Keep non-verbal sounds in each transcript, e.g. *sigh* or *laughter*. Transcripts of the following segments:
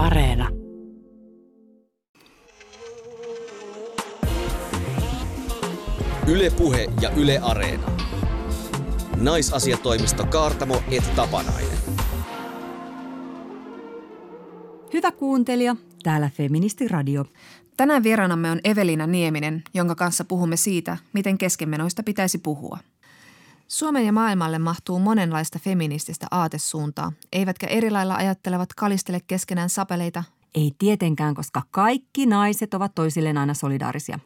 Areena. Ylepuhe ja Yle Areena. Naisasiatoimisto Kaartamo et Tapanainen. Hyvä kuuntelija, täällä Feministiradio. Tänään vieraanamme on Evelina Nieminen, jonka kanssa puhumme siitä, miten keskenmenoista pitäisi puhua. Suomen ja maailmalle mahtuu monenlaista feminististä aatesuuntaa, eivätkä eri lailla ajattelevat kalistele keskenään sapeleita. Ei tietenkään, koska kaikki naiset ovat toisilleen aina solidaarisia.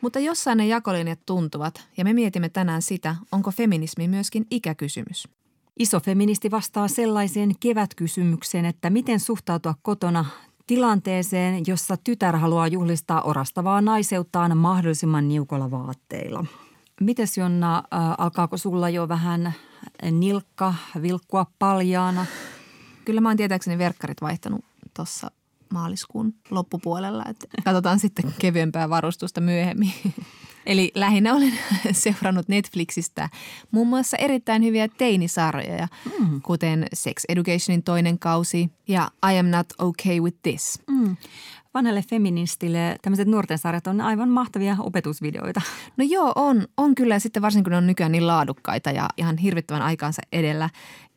Mutta jossain ne jakolinjat tuntuvat, ja me mietimme tänään sitä, onko feminismi myöskin ikäkysymys. Iso feministi vastaa sellaiseen kevätkysymykseen, että miten suhtautua kotona tilanteeseen, jossa tytär haluaa juhlistaa orastavaa naiseuttaan mahdollisimman niukolla vaatteilla. Mites Jonna, äh, alkaako sulla jo vähän nilkka vilkkua paljaana? Kyllä mä oon tietääkseni verkkarit vaihtanut tuossa maaliskuun loppupuolella. Että katsotaan *laughs* sitten kevyempää varustusta myöhemmin. *laughs* Eli lähinnä olen *laughs* seurannut Netflixistä muun muassa erittäin hyviä teinisarjoja, mm. kuten Sex Educationin toinen kausi ja I am not okay with this. Mm. Vanhalle feministille tämmöiset nuorten sarjat on aivan mahtavia opetusvideoita. *laughs* No joo, on, on kyllä. Ja sitten varsinkin kun ne on nykyään niin laadukkaita ja ihan hirvittävän aikaansa edellä.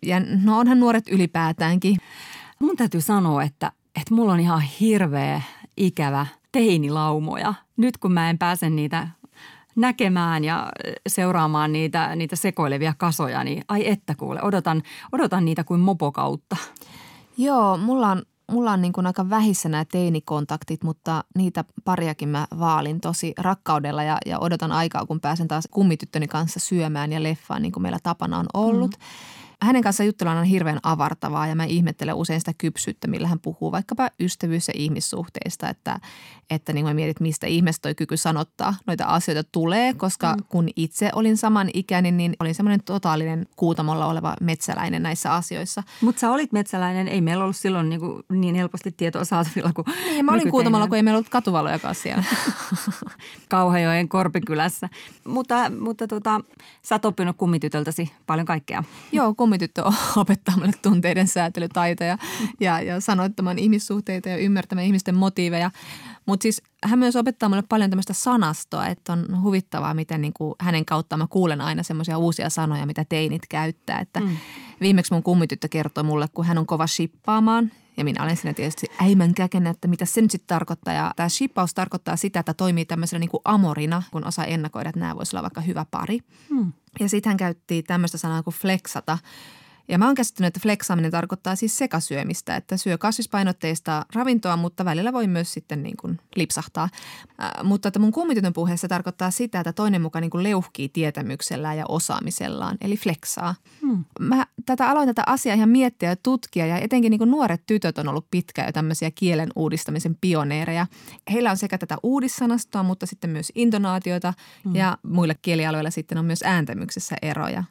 Ja no onhan nuoret ylipäätäänkin. Mun täytyy sanoa, että, että mulla on ihan hirveä ikävä teinilaumoja. Nyt kun mä en pääse niitä näkemään ja seuraamaan niitä, niitä sekoilevia kasoja, niin ai että kuule, odotan, odotan niitä kuin mopokautta. Joo, mulla on, mulla on niin kuin aika vähissä nämä teinikontaktit, mutta niitä pariakin mä vaalin tosi rakkaudella ja, ja odotan aikaa, kun pääsen taas kummityttöni kanssa syömään ja leffaan, niin kuin meillä tapana on ollut. Mm hänen kanssaan juttelu on hirveän avartavaa ja mä ihmettelen usein sitä kypsyyttä, millä hän puhuu vaikkapa ystävyys- ja ihmissuhteista, että, että niin mä mietin, että mistä ihmeestä toi kyky sanottaa noita asioita tulee, koska mm. kun itse olin saman ikäinen, niin olin semmoinen totaalinen kuutamolla oleva metsäläinen näissä asioissa. Mutta sä olit metsäläinen, ei meillä ollut silloin niin, kuin niin helposti tietoa saatavilla kuin Niin, mä olin kuutamolla, kun ei meillä ollut katuvalojakaan siellä. *laughs* Kauhajoen Korpikylässä. Mutta, mutta tota, sä oot oppinut kummitytöltäsi paljon kaikkea. Joo, kummityttö *laughs* opettaa mulle tunteiden säätelytaitoja ja, ja sanoittamaan ihmissuhteita ja ymmärtämään ihmisten motiiveja. Mutta siis hän myös opettaa mulle paljon tämmöistä sanastoa, että on huvittavaa, miten niin kuin hänen kauttaan mä kuulen aina semmoisia uusia sanoja, mitä teinit käyttää. Että mm. Viimeksi mun kummityttö kertoi mulle, kun hän on kova shippaamaan ja minä olen siinä tietysti äimän käkenä, että mitä se nyt sitten tarkoittaa. Ja tämä shippaus tarkoittaa sitä, että toimii tämmöisenä niin kuin amorina, kun osaa ennakoida, että nämä voisi olla vaikka hyvä pari. Hmm. Ja sitten hän käytti tämmöistä sanaa kuin flexata – ja mä oon käsittänyt, että fleksaaminen tarkoittaa siis sekasyömistä, että syö kasvispainotteista ravintoa, mutta välillä voi myös sitten niin kuin lipsahtaa. Äh, mutta että mun kummitytön puheessa tarkoittaa sitä, että toinen mukaan niin kuin leuhkii tietämyksellään ja osaamisellaan, eli fleksaa. Hmm. Mä tätä aloin tätä asiaa ihan miettiä ja tutkia ja etenkin niin kuin nuoret tytöt on ollut pitkään jo tämmöisiä kielen uudistamisen pioneereja. Heillä on sekä tätä uudissanastoa, mutta sitten myös intonaatioita hmm. ja muilla kielialueilla sitten on myös ääntämyksessä eroja.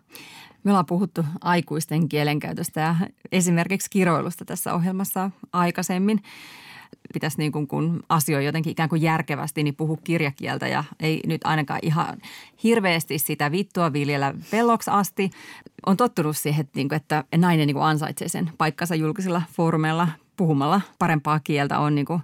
Me ollaan puhuttu aikuisten kielenkäytöstä ja esimerkiksi kiroilusta tässä ohjelmassa aikaisemmin. Pitäisi niin kuin, kun asioi jotenkin ikään kuin järkevästi, niin puhu kirjakieltä ja ei nyt ainakaan ihan hirveästi sitä vittua viljellä pelloksi asti. On tottunut siihen, että nainen niin kuin ansaitsee sen paikkansa julkisilla foorumeilla puhumalla parempaa kieltä on niin kuin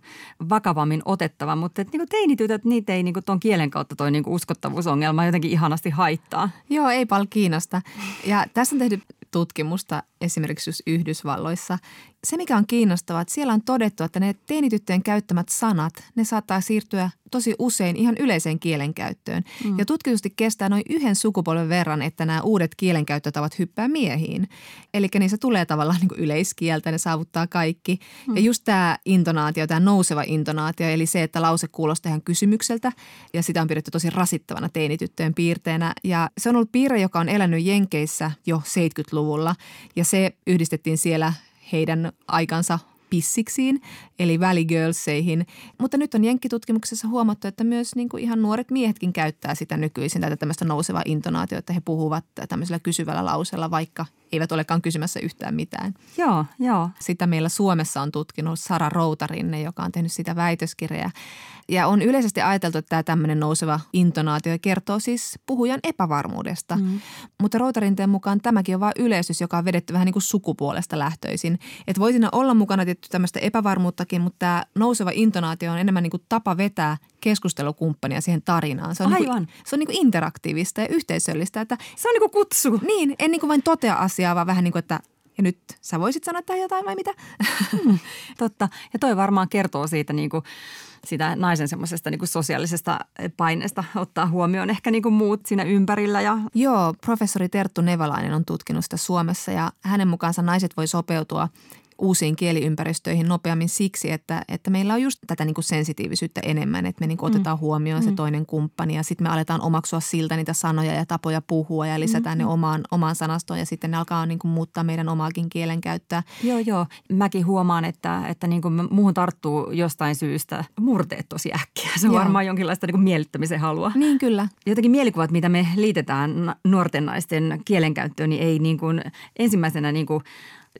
vakavammin otettava, mutta että niin kuin teinitytöt, niitä ei niin kuin tuon kielen kautta toi niin uskottavuusongelma jotenkin ihanasti haittaa. Joo, ei paljon kiinnosta. Ja tässä on tehty tutkimusta esimerkiksi just Yhdysvalloissa. Se, mikä on kiinnostavaa, että siellä on todettu, että ne teinityttöjen käyttämät sanat, ne saattaa siirtyä tosi usein ihan yleiseen kielenkäyttöön. Mm. Ja tutkitusti kestää noin yhden sukupolven verran, että nämä uudet kielenkäyttötavat hyppää miehiin. Eli niissä tulee tavallaan niin kuin yleiskieltä, ne saavuttaa kaikki. Mm. Ja just tämä intonaatio, tämä nouseva intonaatio, eli se, että lause kuulostaa ihan kysymykseltä ja sitä on pidetty tosi rasittavana teinityttöjen piirteenä. Ja se on ollut piirre, joka on elänyt Jenkeissä jo 70-luvulla ja se yhdistettiin siellä heidän aikansa pissiksiin, eli väligirlseihin. Mutta nyt on jenkkitutkimuksessa huomattu, että myös niin kuin ihan nuoret miehetkin käyttää sitä nykyisin, tätä tämmöistä nousevaa intonaatiota, että he puhuvat tämmöisellä kysyvällä lauseella vaikka eivät olekaan kysymässä yhtään mitään. Joo, joo. Sitä meillä Suomessa on tutkinut Sara Routarinne, joka on tehnyt sitä väitöskirjaa. Ja on yleisesti ajateltu, että tämä tämmöinen nouseva intonaatio kertoo siis puhujan epävarmuudesta. Mm. Mutta Routarinteen mukaan tämäkin on vain yleisys, joka on vedetty vähän niin kuin sukupuolesta lähtöisin. Että voi siinä olla mukana tietty tämmöistä epävarmuuttakin, mutta tämä nouseva intonaatio on enemmän niin kuin tapa vetää keskustelukumppania siihen tarinaan. Se on, Aivan. Niin kuin, se on niin kuin interaktiivista ja yhteisöllistä. Että, se on niin kuin kutsu. Niin, en niin kuin vain totea asiaa, vaan vähän niin kuin, että ja nyt sä voisit sanoa tähän jotain vai mitä? Hmm, totta. Ja toi varmaan kertoo siitä niin kuin sitä naisen semmoisesta niin sosiaalisesta paineesta ottaa huomioon ehkä niin kuin muut siinä ympärillä. Ja... Joo, professori Terttu Nevalainen on tutkinut sitä Suomessa ja hänen mukaansa naiset voi sopeutua uusiin kieliympäristöihin nopeammin siksi, että, että meillä on just tätä niin kuin sensitiivisyyttä enemmän, että me niin kuin mm. otetaan huomioon mm. se toinen kumppani ja sitten me aletaan omaksua siltä niitä sanoja ja tapoja puhua ja lisätään mm. ne omaan, omaan sanastoon ja sitten ne alkaa niin kuin muuttaa meidän omaakin kielenkäyttöä. Joo, joo. Mäkin huomaan, että, että niin kuin muuhun tarttuu jostain syystä murteet tosi äkkiä. Se on joo. varmaan jonkinlaista niin kuin miellyttämisen halua. Niin kyllä. Jotenkin mielikuvat, mitä me liitetään nuorten naisten kielenkäyttöön, niin ei niin kuin ensimmäisenä niin kuin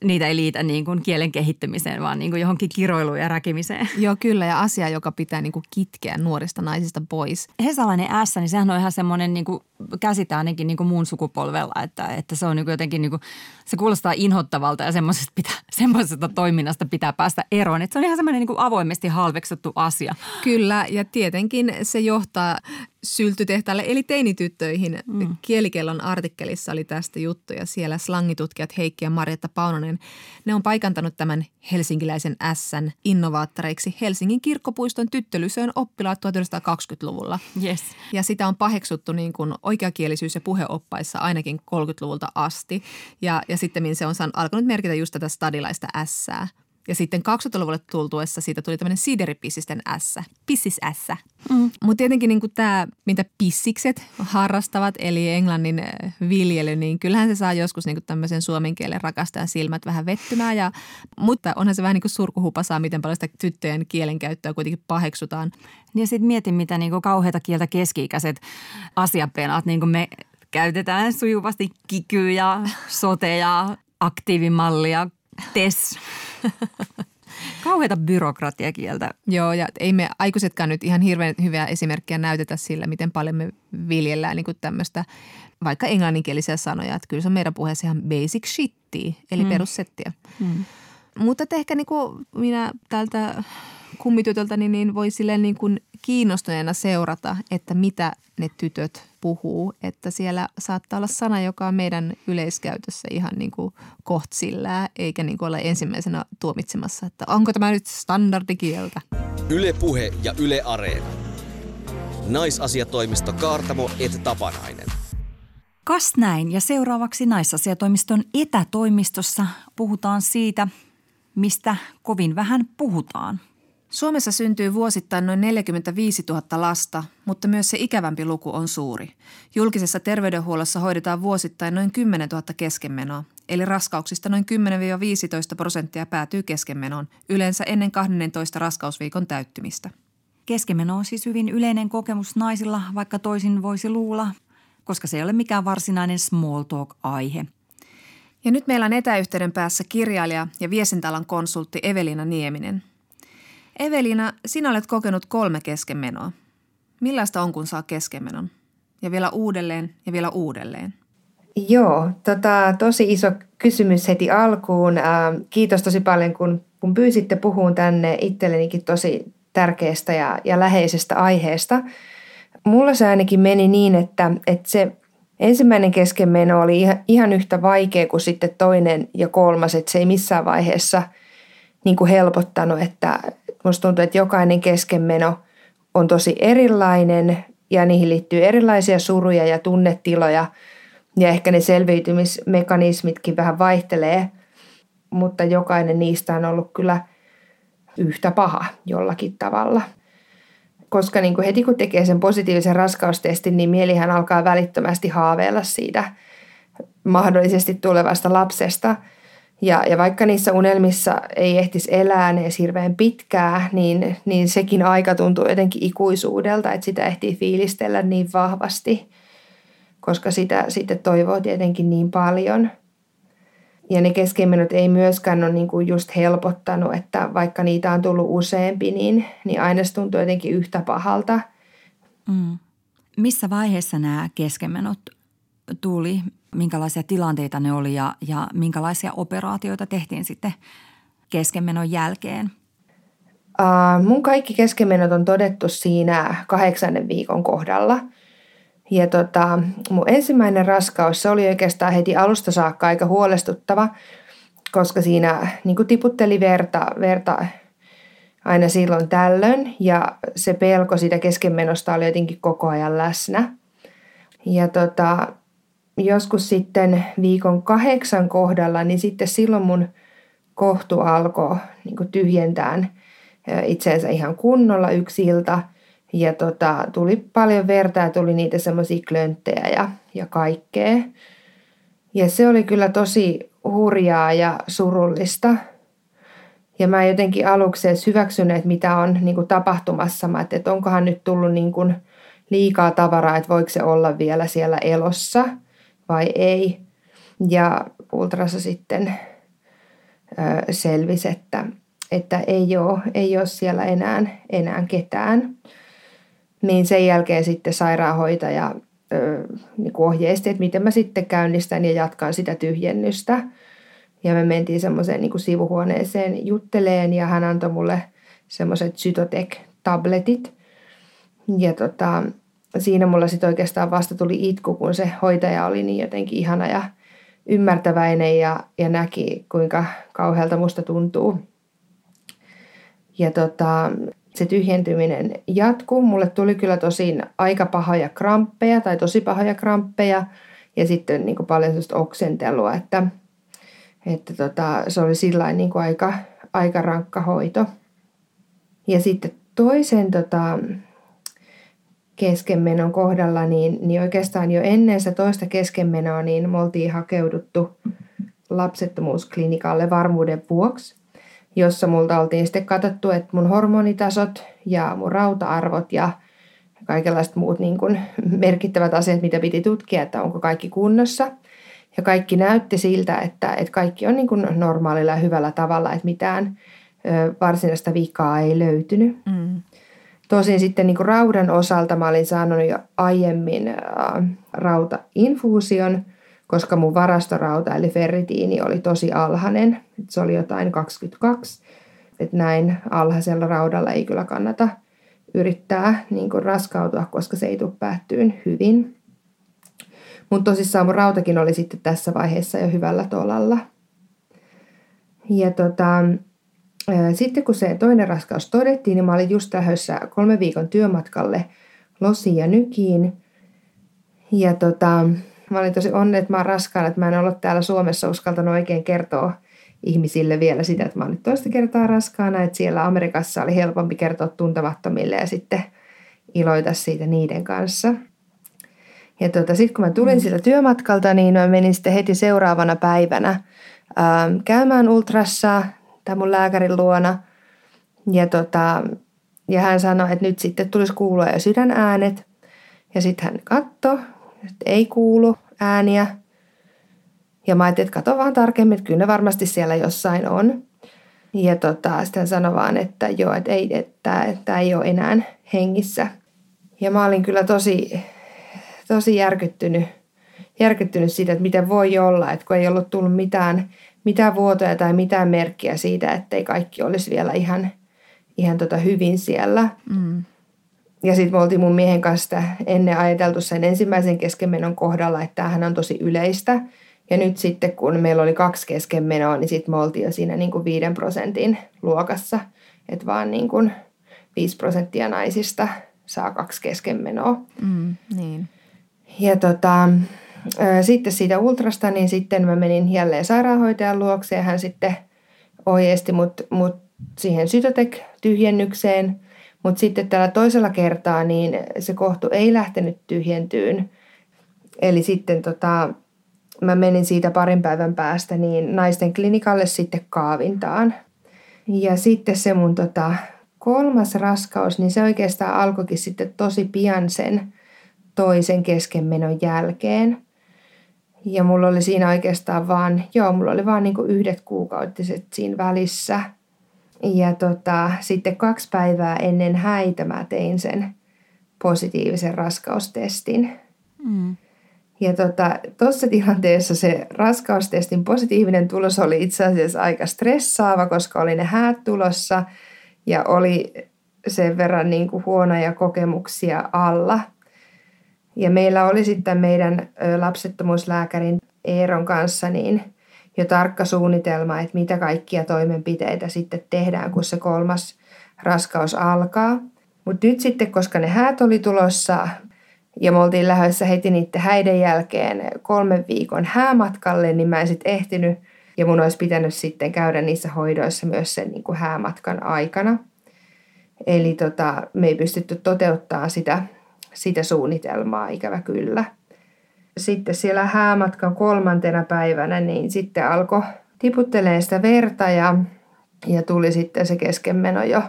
niitä ei liitä niin kuin kielen kehittämiseen, vaan niin kuin johonkin kiroiluun ja räkimiseen. *laughs* Joo, kyllä. Ja asia, joka pitää niin kuin kitkeä nuorista naisista pois. Hesalainen S, niin sehän on ihan semmoinen niin kuin käsitä ainakin niin kuin muun sukupolvella, että, että se on niin kuin jotenkin niin kuin, se kuulostaa inhottavalta ja semmoisesta, pitää, *laughs* semmoisesta toiminnasta pitää päästä eroon. Että se on ihan semmoinen niin kuin avoimesti halveksuttu asia. Kyllä, ja tietenkin se johtaa syltytehtaalle eli teinityttöihin. Mm. Kielikellon artikkelissa oli tästä juttuja. Siellä slangitutkijat Heikki ja Marjatta Paunonen, ne on paikantanut tämän helsinkiläisen ässän innovaattoreiksi Helsingin kirkkopuiston tyttölysöön oppilaat 1920-luvulla. Yes. Ja sitä on paheksuttu niin kuin oikeakielisyys- ja puheoppaissa ainakin 30-luvulta asti. Ja, ja sitten se on alkanut merkitä just tätä stadilaista ässää. Ja sitten 2000-luvulle tultuessa siitä tuli tämmöinen sideripissisten ässä, pissis-ässä. Mm. Mutta tietenkin niin tämä, mitä pissikset harrastavat, eli englannin äh, viljely, niin kyllähän se saa joskus niin tämmöisen suomen kielen rakastajan silmät vähän vettymään. Ja, mutta onhan se vähän niin kuin surkuhupasaa, miten paljon sitä tyttöjen kielenkäyttöä kuitenkin paheksutaan. Niin ja sitten mietin, mitä niin kauheita kieltä keski-ikäiset asiapenaat, niin kuin me käytetään sujuvasti kikyjä, soteja, aktiivimallia, TES. *laughs* Kauheita byrokratiakieltä. Joo, ja ei me aikuisetkaan nyt ihan hirveän hyviä esimerkkejä näytetä sillä, miten paljon me viljellään niin tämmöistä vaikka englanninkielisiä sanoja. Että kyllä se on meidän puheessa ihan basic shittiä, eli hmm. perussettiä. Hmm. Mutta ehkä niin kuin minä tältä kummitytöltä niin, niin voi silleen niin kuin kiinnostuneena seurata, että mitä ne tytöt puhuu. Että siellä saattaa olla sana, joka on meidän yleiskäytössä ihan niin kuin kohtsillään, eikä niin kuin olla ensimmäisenä tuomitsemassa, että onko tämä nyt standardikieltä. Yle Puhe ja Yle Areena. Naisasiatoimisto Kaartamo et Tapanainen. Kas näin ja seuraavaksi naisasiatoimiston etätoimistossa puhutaan siitä, mistä kovin vähän puhutaan – Suomessa syntyy vuosittain noin 45 000 lasta, mutta myös se ikävämpi luku on suuri. Julkisessa terveydenhuollossa hoidetaan vuosittain noin 10 000 keskenmenoa, eli raskauksista noin 10-15 prosenttia päätyy keskenmenoon, yleensä ennen 12 raskausviikon täyttymistä. Keskenmeno on siis hyvin yleinen kokemus naisilla, vaikka toisin voisi luulla, koska se ei ole mikään varsinainen small talk-aihe. Ja nyt meillä on etäyhteyden päässä kirjailija ja viestintäalan konsultti Evelina Nieminen – Evelina, sinä olet kokenut kolme keskenmenoa. Millaista on, kun saa keskenmenon? Ja vielä uudelleen ja vielä uudelleen. Joo, tota, tosi iso kysymys heti alkuun. Ää, kiitos tosi paljon, kun, kun pyysitte puhuun tänne itsellenikin tosi tärkeästä ja, ja läheisestä aiheesta. Mulla se ainakin meni niin, että, että se ensimmäinen keskenmeno oli ihan, ihan yhtä vaikea kuin sitten toinen ja kolmas, että se ei missään vaiheessa niin kuin helpottanut, että, Musta tuntuu, että jokainen keskenmeno on tosi erilainen ja niihin liittyy erilaisia suruja ja tunnetiloja ja ehkä ne selviytymismekanismitkin vähän vaihtelee, mutta jokainen niistä on ollut kyllä yhtä paha jollakin tavalla. Koska niin kuin heti kun tekee sen positiivisen raskaustestin, niin mielihän alkaa välittömästi haaveilla siitä mahdollisesti tulevasta lapsesta – ja, ja vaikka niissä unelmissa ei ehtisi elää edes hirveän pitkää, niin, niin sekin aika tuntuu jotenkin ikuisuudelta, että sitä ehtii fiilistellä niin vahvasti, koska sitä sitten toivoo tietenkin niin paljon. ja ne keskenmenot ei myöskään ole niin kuin just helpottanut, että vaikka niitä on tullut useampi, niin, niin aina se tuntuu jotenkin yhtä pahalta. Mm. Missä vaiheessa nämä keskenmenot tuli? Minkälaisia tilanteita ne oli ja, ja minkälaisia operaatioita tehtiin sitten keskenmenon jälkeen? Uh, mun kaikki keskenmenot on todettu siinä kahdeksannen viikon kohdalla. Ja tota, mun ensimmäinen raskaus, se oli oikeastaan heti alusta saakka aika huolestuttava, koska siinä niin tiputteli verta, verta aina silloin tällöin ja se pelko siitä keskenmenosta oli jotenkin koko ajan läsnä. Ja tota, joskus sitten viikon kahdeksan kohdalla, niin sitten silloin mun kohtu alkoi niin tyhjentään itseensä ihan kunnolla yksi ilta. Ja tota, tuli paljon verta ja tuli niitä semmoisia klönttejä ja, ja kaikkea. Ja se oli kyllä tosi hurjaa ja surullista. Ja mä jotenkin aluksi edes hyväksynyt, että mitä on niin kuin tapahtumassa. Mä että onkohan nyt tullut niin kuin liikaa tavaraa, että voiko se olla vielä siellä elossa vai ei. Ja ultrassa sitten selvisi, että, että ei, ole, ei ole siellä enää, enää ketään. Niin sen jälkeen sitten sairaanhoitaja niin ohjeisti, että miten mä sitten käynnistän ja jatkan sitä tyhjennystä. Ja me mentiin semmoiseen niin sivuhuoneeseen jutteleen ja hän antoi mulle semmoiset Cytotec-tabletit. Ja tota, siinä mulla sitten oikeastaan vasta tuli itku, kun se hoitaja oli niin jotenkin ihana ja ymmärtäväinen ja, ja näki, kuinka kauhealta musta tuntuu. Ja tota, se tyhjentyminen jatkuu. Mulle tuli kyllä tosin aika pahoja kramppeja tai tosi pahoja kramppeja ja sitten niin kuin paljon sellaista oksentelua, että, että tota, se oli sillä niin aika, aika rankka hoito. Ja sitten toisen tota, keskenmenon kohdalla, niin, niin oikeastaan jo ennen sitä toista keskenmenoa, niin me oltiin hakeuduttu lapsettomuusklinikalle varmuuden vuoksi, jossa multa oltiin sitten katsottu, että mun hormonitasot ja mun rauta-arvot ja kaikenlaiset muut niin kuin merkittävät asiat, mitä piti tutkia, että onko kaikki kunnossa. Ja kaikki näytti siltä, että, että kaikki on niin kuin normaalilla ja hyvällä tavalla, että mitään varsinaista vikaa ei löytynyt. Mm. Tosin sitten niin raudan osalta mä olin saanut jo aiemmin äh, rautainfuusion, koska mun varastorauta eli ferritiini oli tosi alhainen. Se oli jotain 22. Että näin alhaisella raudalla ei kyllä kannata yrittää niin kuin raskautua, koska se ei tule päättyyn hyvin. Mutta tosissaan mun rautakin oli sitten tässä vaiheessa jo hyvällä tolalla. Ja tota, sitten kun se toinen raskaus todettiin, niin mä olin just lähdössä kolme viikon työmatkalle Losiin ja Nykiin. Ja tota, mä olin tosi onne, että mä oon raskaana, että mä en ollut täällä Suomessa uskaltanut oikein kertoa ihmisille vielä sitä, että mä oon nyt toista kertaa raskaana, että siellä Amerikassa oli helpompi kertoa tuntemattomille ja sitten iloita siitä niiden kanssa. Ja tota, sitten kun mä tulin mm. siltä työmatkalta, niin mä menin sitten heti seuraavana päivänä käymään ultrassa tämän mun lääkärin luona. Ja, tota, ja hän sanoi, että nyt sitten tulisi kuulua jo sydänäänet. Ja sitten hän katsoi, että ei kuulu ääniä. Ja mä ajattelin, että katso vaan tarkemmin, että kyllä ne varmasti siellä jossain on. Ja tota, sitten hän sanoi vaan, että joo, että ei, että, että ei ole enää hengissä. Ja mä olin kyllä tosi, tosi järkyttynyt, järkyttynyt siitä, että miten voi olla, että kun ei ollut tullut mitään mitään vuotoja tai mitään merkkiä siitä, ettei kaikki olisi vielä ihan, ihan tota hyvin siellä. Mm. Ja sitten me oltiin mun miehen kanssa ennen ajateltu sen ensimmäisen keskenmenon kohdalla, että tämähän on tosi yleistä. Ja nyt sitten kun meillä oli kaksi keskenmenoa, niin sitten me oltiin jo siinä niin kuin viiden prosentin luokassa. Että vaan niin kuin viisi prosenttia naisista saa kaksi keskenmenoa. Mm, niin. Ja tota, sitten siitä ultrasta, niin sitten mä menin jälleen sairaanhoitajan luokse ja hän sitten ohjeisti mut, mut siihen sytotek-tyhjennykseen. Mutta sitten tällä toisella kertaa niin se kohtu ei lähtenyt tyhjentyyn. Eli sitten tota, mä menin siitä parin päivän päästä niin naisten klinikalle sitten kaavintaan. Ja sitten se mun tota, kolmas raskaus, niin se oikeastaan alkoikin sitten tosi pian sen toisen keskenmenon jälkeen. Ja mulla oli siinä oikeastaan vaan, joo, mulla oli vaan niinku yhdet kuukautiset siinä välissä. Ja tota, sitten kaksi päivää ennen häitä mä tein sen positiivisen raskaustestin. Mm. Ja tuossa tota, tilanteessa se raskaustestin positiivinen tulos oli itse asiassa aika stressaava, koska oli ne häät tulossa ja oli sen verran niin kuin huonoja kokemuksia alla. Ja meillä oli sitten meidän lapsettomuuslääkärin Eeron kanssa niin jo tarkka suunnitelma, että mitä kaikkia toimenpiteitä sitten tehdään, kun se kolmas raskaus alkaa. Mutta nyt sitten, koska ne häät oli tulossa ja me oltiin lähdössä heti niiden häiden jälkeen kolmen viikon häämatkalle, niin mä en sitten ehtinyt ja mun olisi pitänyt sitten käydä niissä hoidoissa myös sen niin kuin häämatkan aikana. Eli tota, me ei pystytty toteuttamaan sitä, sitä suunnitelmaa, ikävä kyllä. Sitten siellä häämatkan kolmantena päivänä, niin sitten alkoi tiputtelee sitä verta ja, ja tuli sitten se keskenmeno jo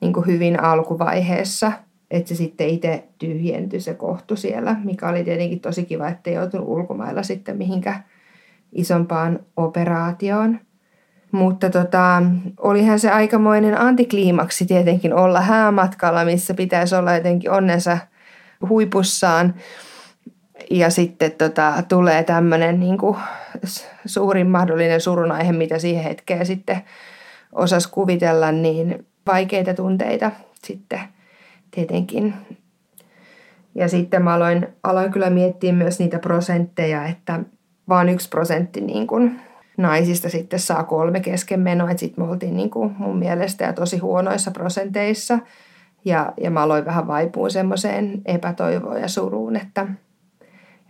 niin kuin hyvin alkuvaiheessa. Että se sitten itse tyhjentyi se kohtu siellä, mikä oli tietenkin tosi kiva, ettei joutunut ulkomailla sitten mihinkä isompaan operaatioon. Mutta tota, olihan se aikamoinen antikliimaksi tietenkin olla häämatkalla, missä pitäisi olla jotenkin onnensa huipussaan. Ja sitten tota, tulee tämmöinen niin suurin mahdollinen surunaihe, mitä siihen hetkeen sitten osas kuvitella, niin vaikeita tunteita sitten tietenkin. Ja sitten mä aloin, aloin kyllä miettiä myös niitä prosentteja, että vaan yksi prosentti niin kuin naisista sitten saa kolme keskenmenoa. Sitten me oltiin niin kuin mun mielestä ja tosi huonoissa prosenteissa. Ja, ja mä aloin vähän vaipua semmoiseen epätoivoon ja suruun, että,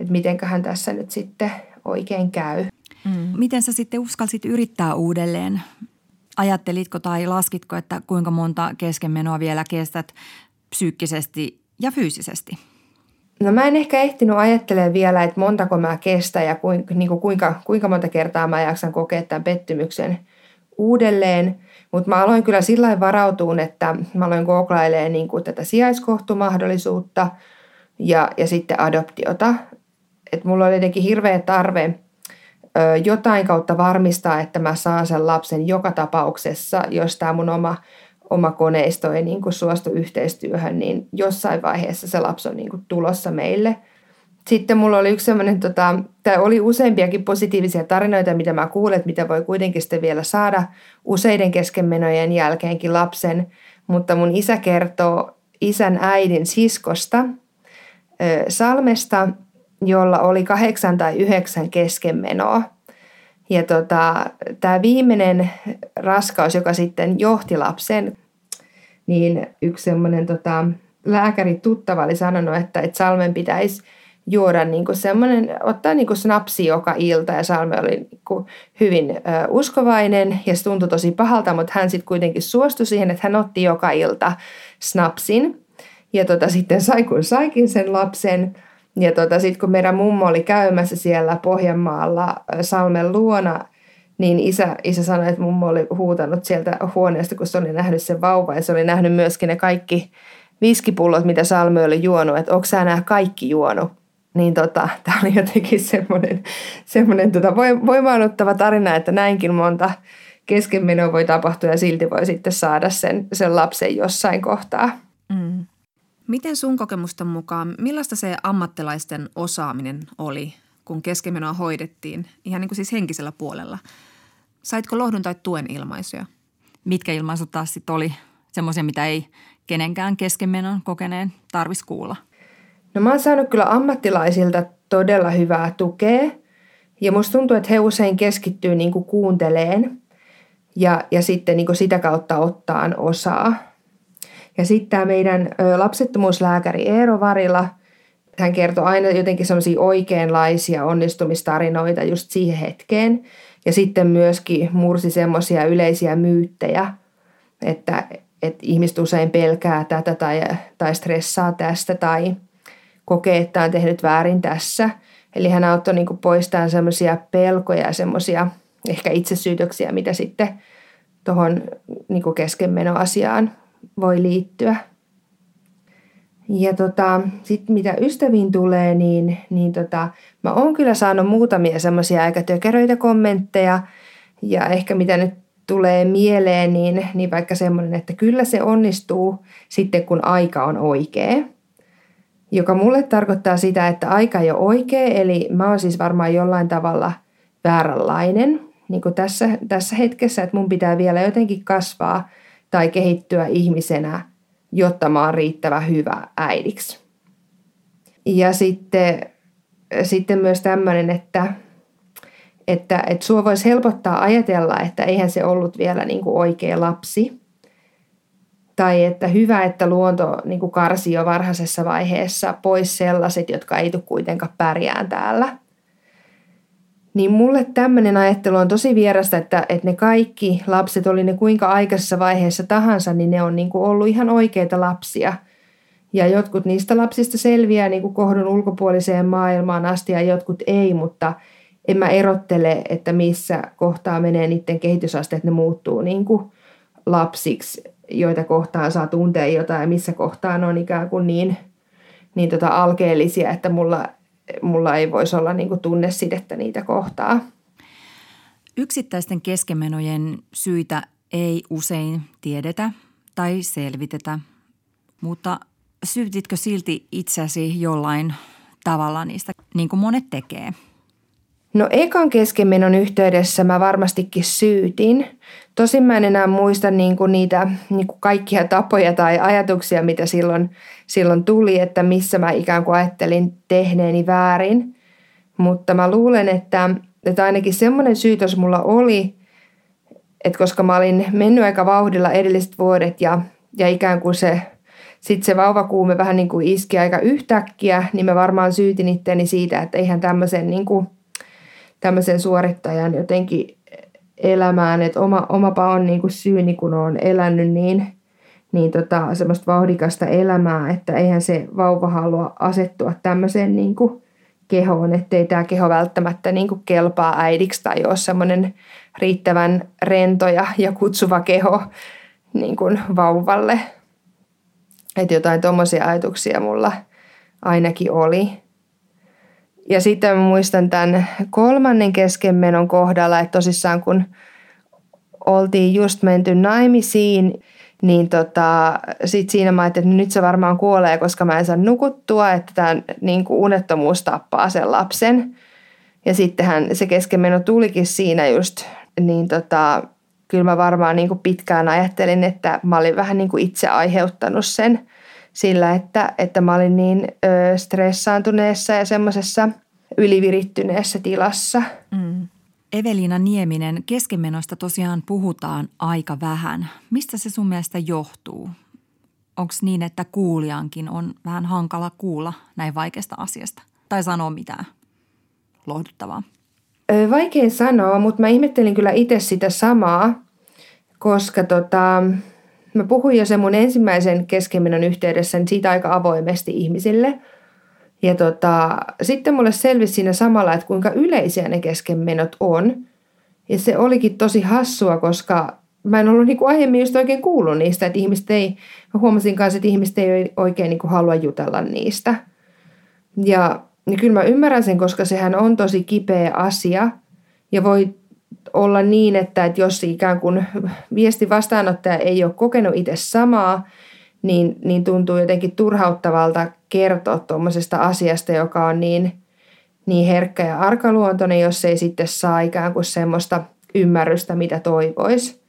että mitenköhän tässä nyt sitten oikein käy. Mm. Miten sä sitten uskalsit yrittää uudelleen? Ajattelitko tai laskitko, että kuinka monta keskenmenoa vielä kestät psyykkisesti ja fyysisesti? No mä en ehkä ehtinyt ajattelemaan vielä, että montako mä kestän ja kuinka, niin kuin kuinka, kuinka monta kertaa mä jaksan kokea tämän pettymyksen uudelleen. Mutta mä aloin kyllä sillä varautua, että mä aloin googlailemaan niin kuin tätä sijaiskohtumahdollisuutta ja, ja sitten adoptiota. Et mulla oli jotenkin hirveä tarve ö, jotain kautta varmistaa, että mä saan sen lapsen joka tapauksessa, jos tämä mun oma oma koneisto ei niin kuin suostu yhteistyöhön, niin jossain vaiheessa se lapsi on niin kuin tulossa meille. Sitten mulla oli yksi sellainen, tota, tai oli useampiakin positiivisia tarinoita, mitä mä kuulen, että mitä voi kuitenkin sitten vielä saada useiden keskenmenojen jälkeenkin lapsen. Mutta mun isä kertoo isän äidin siskosta, Salmesta, jolla oli kahdeksan tai yhdeksän keskenmenoa. Ja tota, tämä viimeinen raskaus, joka sitten johti lapsen, niin yksi semmoinen tota, lääkäri tuttava oli sanonut, että, että Salmen pitäisi juoda niin kuin semmoinen, ottaa niin kuin snapsi joka ilta ja Salme oli niin kuin hyvin ö, uskovainen ja se tuntui tosi pahalta, mutta hän sitten kuitenkin suostui siihen, että hän otti joka ilta snapsin ja tota, sitten sai kun saikin sen lapsen ja tota, sitten kun meidän mummo oli käymässä siellä Pohjanmaalla Salmen luona, niin isä, isä sanoi, että mummo oli huutanut sieltä huoneesta, kun se oli nähnyt sen vauva ja se oli nähnyt myöskin ne kaikki viskipullot, mitä Salme oli juonut, että onko nämä kaikki juonut? Niin tota, *laughs* tämä oli jotenkin semmoinen, semmoinen tota voimaanottava tarina, että näinkin monta keskenmenoa voi tapahtua ja silti voi sitten saada sen, sen lapsen jossain kohtaa. Mm. Miten sun kokemusten mukaan, millaista se ammattilaisten osaaminen oli, kun keskenmenoa hoidettiin, ihan niin kuin siis henkisellä puolella? Saitko lohdun tai tuen ilmaisuja? Mitkä ilmaisut taas sitten oli semmoisia, mitä ei kenenkään keskenmenon kokeneen tarvitsisi kuulla? No mä oon saanut kyllä ammattilaisilta todella hyvää tukea ja musta tuntuu, että he usein keskittyy niin kuin kuunteleen ja, ja sitten niin kuin sitä kautta ottaan osaa – ja sitten tämä meidän lapsettomuuslääkäri Eero Varila, hän kertoi aina jotenkin sellaisia oikeanlaisia onnistumistarinoita just siihen hetkeen. Ja sitten myöskin mursi semmoisia yleisiä myyttejä, että, että ihmiset usein pelkää tätä tai, tai stressaa tästä tai kokee, että on tehnyt väärin tässä. Eli hän auttoi niin poistamaan semmoisia pelkoja ja semmoisia ehkä itsesyytöksiä, mitä sitten tuohon niin keskenmenoasiaan voi liittyä. Ja tota, sitten mitä ystäviin tulee, niin, niin tota, mä oon kyllä saanut muutamia semmoisia aika tökeröitä kommentteja. Ja ehkä mitä nyt tulee mieleen, niin, niin vaikka semmoinen, että kyllä se onnistuu sitten kun aika on oikea. Joka mulle tarkoittaa sitä, että aika ei ole oikea, eli mä oon siis varmaan jollain tavalla vääränlainen niin kuin tässä, tässä hetkessä, että mun pitää vielä jotenkin kasvaa tai kehittyä ihmisenä, jotta mä oon riittävä hyvä äidiksi. Ja sitten, sitten myös tämmöinen, että, että, että sua voisi helpottaa ajatella, että eihän se ollut vielä niin kuin oikea lapsi. Tai että hyvä, että luonto niin kuin karsi jo varhaisessa vaiheessa pois sellaiset, jotka ei tule kuitenkaan pärjään täällä. Niin mulle tämmöinen ajattelu on tosi vierasta, että, että ne kaikki lapset, oli ne kuinka aikaisessa vaiheessa tahansa, niin ne on niin kuin ollut ihan oikeita lapsia. Ja jotkut niistä lapsista selviää niin kuin kohdun ulkopuoliseen maailmaan asti ja jotkut ei, mutta – en mä erottele, että missä kohtaa menee niiden kehitysaste, että ne muuttuu niin kuin lapsiksi, joita kohtaan saa tuntea jotain missä kohtaa ne on ikään kuin niin, niin tota alkeellisia, että mulla, mulla ei voisi olla niin kuin tunnesidettä niitä kohtaa. Yksittäisten keskemenojen syitä ei usein tiedetä tai selvitetä, mutta syytitkö silti itseäsi jollain tavalla niistä, niin kuin monet tekee – No ekan keskenmenon yhteydessä mä varmastikin syytin. Tosin mä en enää muista niin kuin niitä niin kuin kaikkia tapoja tai ajatuksia, mitä silloin, silloin tuli, että missä mä ikään kuin ajattelin tehneeni väärin. Mutta mä luulen, että, että ainakin semmoinen syytös mulla oli, että koska mä olin mennyt aika vauhdilla edelliset vuodet ja, ja ikään kuin se sitten se vauvakuume vähän niin kuin iski aika yhtäkkiä, niin mä varmaan syytin itteni siitä, että eihän tämmöisen niin kuin – tämmöisen suorittajan jotenkin elämään, että oma, omapa on kuin syyni, kun on elänyt niin, niin tota, semmoista vauhdikasta elämää, että eihän se vauva halua asettua tämmöiseen niin kuin kehoon, ettei tämä keho välttämättä niin kuin kelpaa äidiksi tai ole semmoinen riittävän rento ja, ja kutsuva keho niin kuin vauvalle. Että jotain tuommoisia ajatuksia mulla ainakin oli. Ja sitten muistan tämän kolmannen keskenmenon kohdalla, että tosissaan kun oltiin just menty naimisiin, niin tota, sit siinä mä ajattelin, että nyt se varmaan kuolee, koska mä en saa nukuttua, että tämä niin unettomuus tappaa sen lapsen. Ja sittenhän se keskenmeno tulikin siinä just, niin tota, kyllä mä varmaan niin pitkään ajattelin, että mä olin vähän niin itse aiheuttanut sen sillä, että, että mä olin niin ö, stressaantuneessa ja semmoisessa ylivirittyneessä tilassa. Mm. Evelina Nieminen, keskenmenosta tosiaan puhutaan aika vähän. Mistä se sun mielestä johtuu? Onko niin, että kuulijankin on vähän hankala kuulla näin vaikeasta asiasta tai sanoa mitään lohduttavaa? Vaikea sanoa, mutta mä ihmettelin kyllä itse sitä samaa, koska tota, Mä puhuin jo sen mun ensimmäisen keskenmenon yhteydessä niin siitä aika avoimesti ihmisille. Ja tota, sitten mulle selvisi siinä samalla, että kuinka yleisiä ne keskenmenot on. Ja se olikin tosi hassua, koska mä en ollut niin kuin aiemmin just oikein kuullut niistä, että ihmiset ei, mä huomasin kanssa, että ihmiset ei oikein niin kuin halua jutella niistä. Ja niin kyllä mä ymmärrän sen, koska sehän on tosi kipeä asia ja voi olla niin, että, että jos ikään kuin viesti vastaanottaja ei ole kokenut itse samaa, niin, niin tuntuu jotenkin turhauttavalta kertoa tuommoisesta asiasta, joka on niin, niin herkkä ja arkaluontoinen, jos ei sitten saa ikään kuin semmoista ymmärrystä, mitä toivoisi.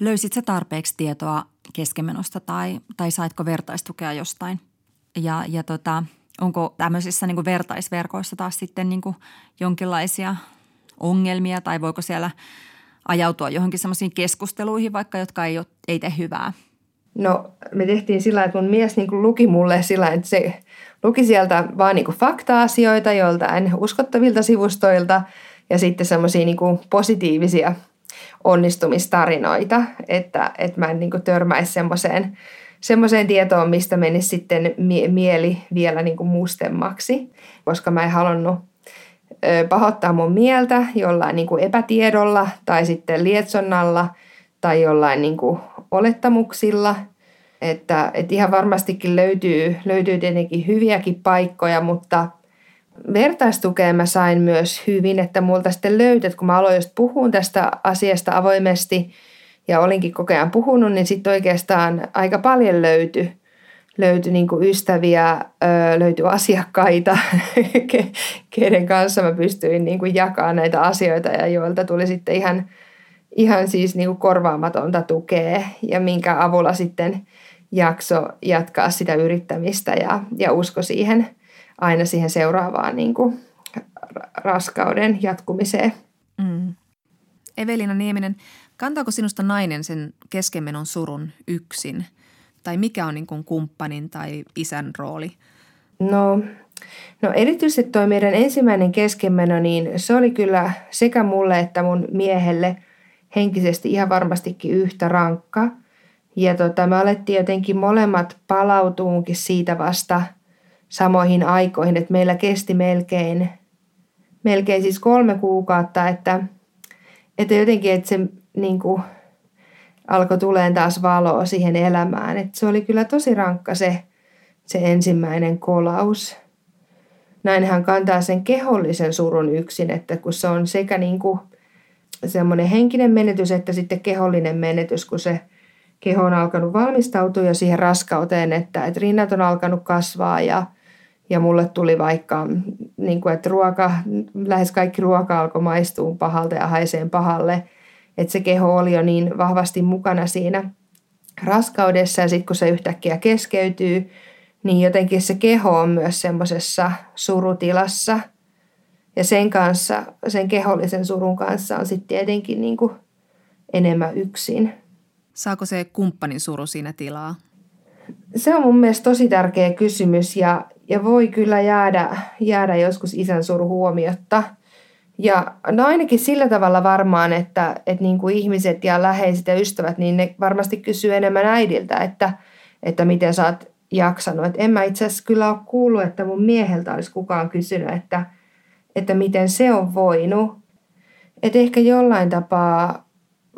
Löysit tarpeeksi tietoa keskenmenosta tai, tai saitko vertaistukea jostain? Ja, ja tota, onko tämmöisissä niin vertaisverkoissa taas sitten niin jonkinlaisia ongelmia tai voiko siellä ajautua johonkin semmoisiin keskusteluihin vaikka, jotka ei, ole, ei tee hyvää? No me tehtiin sillä että mun mies niin luki mulle sillä että se luki sieltä vaan niin fakta-asioita joiltain uskottavilta sivustoilta ja sitten semmoisia niin positiivisia onnistumistarinoita, että, että mä en niin törmäisi semmoiseen semmoiseen tietoon, mistä menisi sitten mie- mieli vielä niin mustemmaksi, koska mä en halunnut pahoittaa mun mieltä jollain niin kuin epätiedolla tai sitten lietsonnalla tai jollain niin kuin olettamuksilla. Että, että ihan varmastikin löytyy, löytyy tietenkin hyviäkin paikkoja, mutta vertaistukea mä sain myös hyvin, että multa sitten löytyi, että kun mä aloin just puhua tästä asiasta avoimesti ja olinkin koko ajan puhunut, niin sitten oikeastaan aika paljon löytyi löytyi niin ystäviä, löytyi asiakkaita, *laughs* keiden kanssa mä pystyin niin jakamaan näitä asioita ja joilta tuli sitten ihan, ihan siis niin korvaamatonta tukea ja minkä avulla sitten jakso jatkaa sitä yrittämistä ja, ja usko siihen aina siihen seuraavaan niin raskauden jatkumiseen. Mm. Evelina Nieminen, kantaako sinusta nainen sen keskenmenon surun yksin? Tai mikä on niin kuin kumppanin tai isän rooli? No, no erityisesti tuo meidän ensimmäinen keskenmeno, niin se oli kyllä sekä mulle että mun miehelle henkisesti ihan varmastikin yhtä rankka – ja tota, me alettiin jotenkin molemmat palautuunkin siitä vasta samoihin aikoihin, että meillä kesti melkein, melkein siis kolme kuukautta, että, että jotenkin, että se niin kuin, alkoi tuleen taas valoa siihen elämään. Että se oli kyllä tosi rankka se, se ensimmäinen kolaus. Näin hän kantaa sen kehollisen surun yksin, että kun se on sekä niin kuin semmoinen henkinen menetys että sitten kehollinen menetys, kun se – keho on alkanut valmistautua jo siihen raskauteen, että, että rinnat on alkanut kasvaa ja, ja mulle tuli vaikka, niin kuin, että ruoka, lähes kaikki ruoka alkoi maistua pahalta ja haiseen pahalle. Että se keho oli jo niin vahvasti mukana siinä raskaudessa ja sitten kun se yhtäkkiä keskeytyy, niin jotenkin se keho on myös semmoisessa surutilassa. Ja sen kanssa, sen kehollisen surun kanssa on sitten tietenkin niin kuin enemmän yksin. Saako se kumppanin suru siinä tilaa? Se on mun mielestä tosi tärkeä kysymys ja, ja voi kyllä jäädä, jäädä joskus isän suru huomiotta. Ja no ainakin sillä tavalla varmaan, että, että niin kuin ihmiset ja läheiset ja ystävät, niin ne varmasti kysyy enemmän äidiltä, että, että miten sä oot jaksanut. Et en mä itse asiassa kyllä ole kuullut, että mun mieheltä olisi kukaan kysynyt, että, että miten se on voinut. Että ehkä jollain tapaa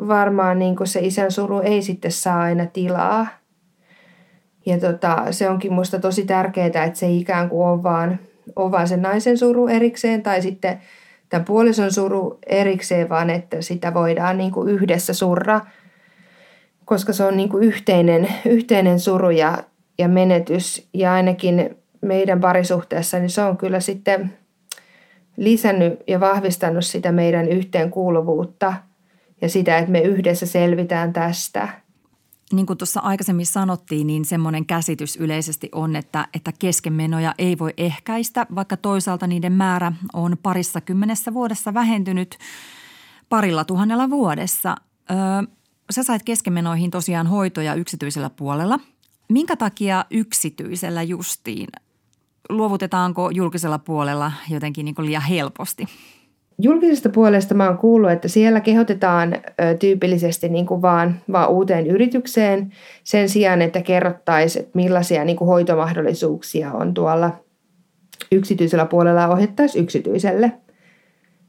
varmaan niin kuin se isän suru ei sitten saa aina tilaa. Ja tota, se onkin musta tosi tärkeää, että se ikään kuin on vaan, on vaan sen naisen suru erikseen tai sitten tämän puolison suru erikseen, vaan että sitä voidaan niin kuin yhdessä surra, koska se on niin kuin yhteinen, yhteinen suru ja, ja menetys. Ja ainakin meidän parisuhteessa, niin se on kyllä sitten lisännyt ja vahvistanut sitä meidän yhteenkuuluvuutta – ja sitä, että me yhdessä selvitään tästä. Niin kuin tuossa aikaisemmin sanottiin, niin semmoinen käsitys yleisesti on, että, että keskenmenoja ei voi ehkäistä, vaikka toisaalta niiden määrä on parissa kymmenessä vuodessa vähentynyt parilla tuhannella vuodessa. Öö, sä sait keskenmenoihin tosiaan hoitoja yksityisellä puolella. Minkä takia yksityisellä justiin? Luovutetaanko julkisella puolella jotenkin niin liian helposti? Julkisesta puolesta mä oon kuullut, että siellä kehotetaan tyypillisesti niin kuin vaan, vaan uuteen yritykseen sen sijaan, että kerrottaisiin, että millaisia niin kuin hoitomahdollisuuksia on tuolla yksityisellä puolella ja ohjattaisiin yksityiselle.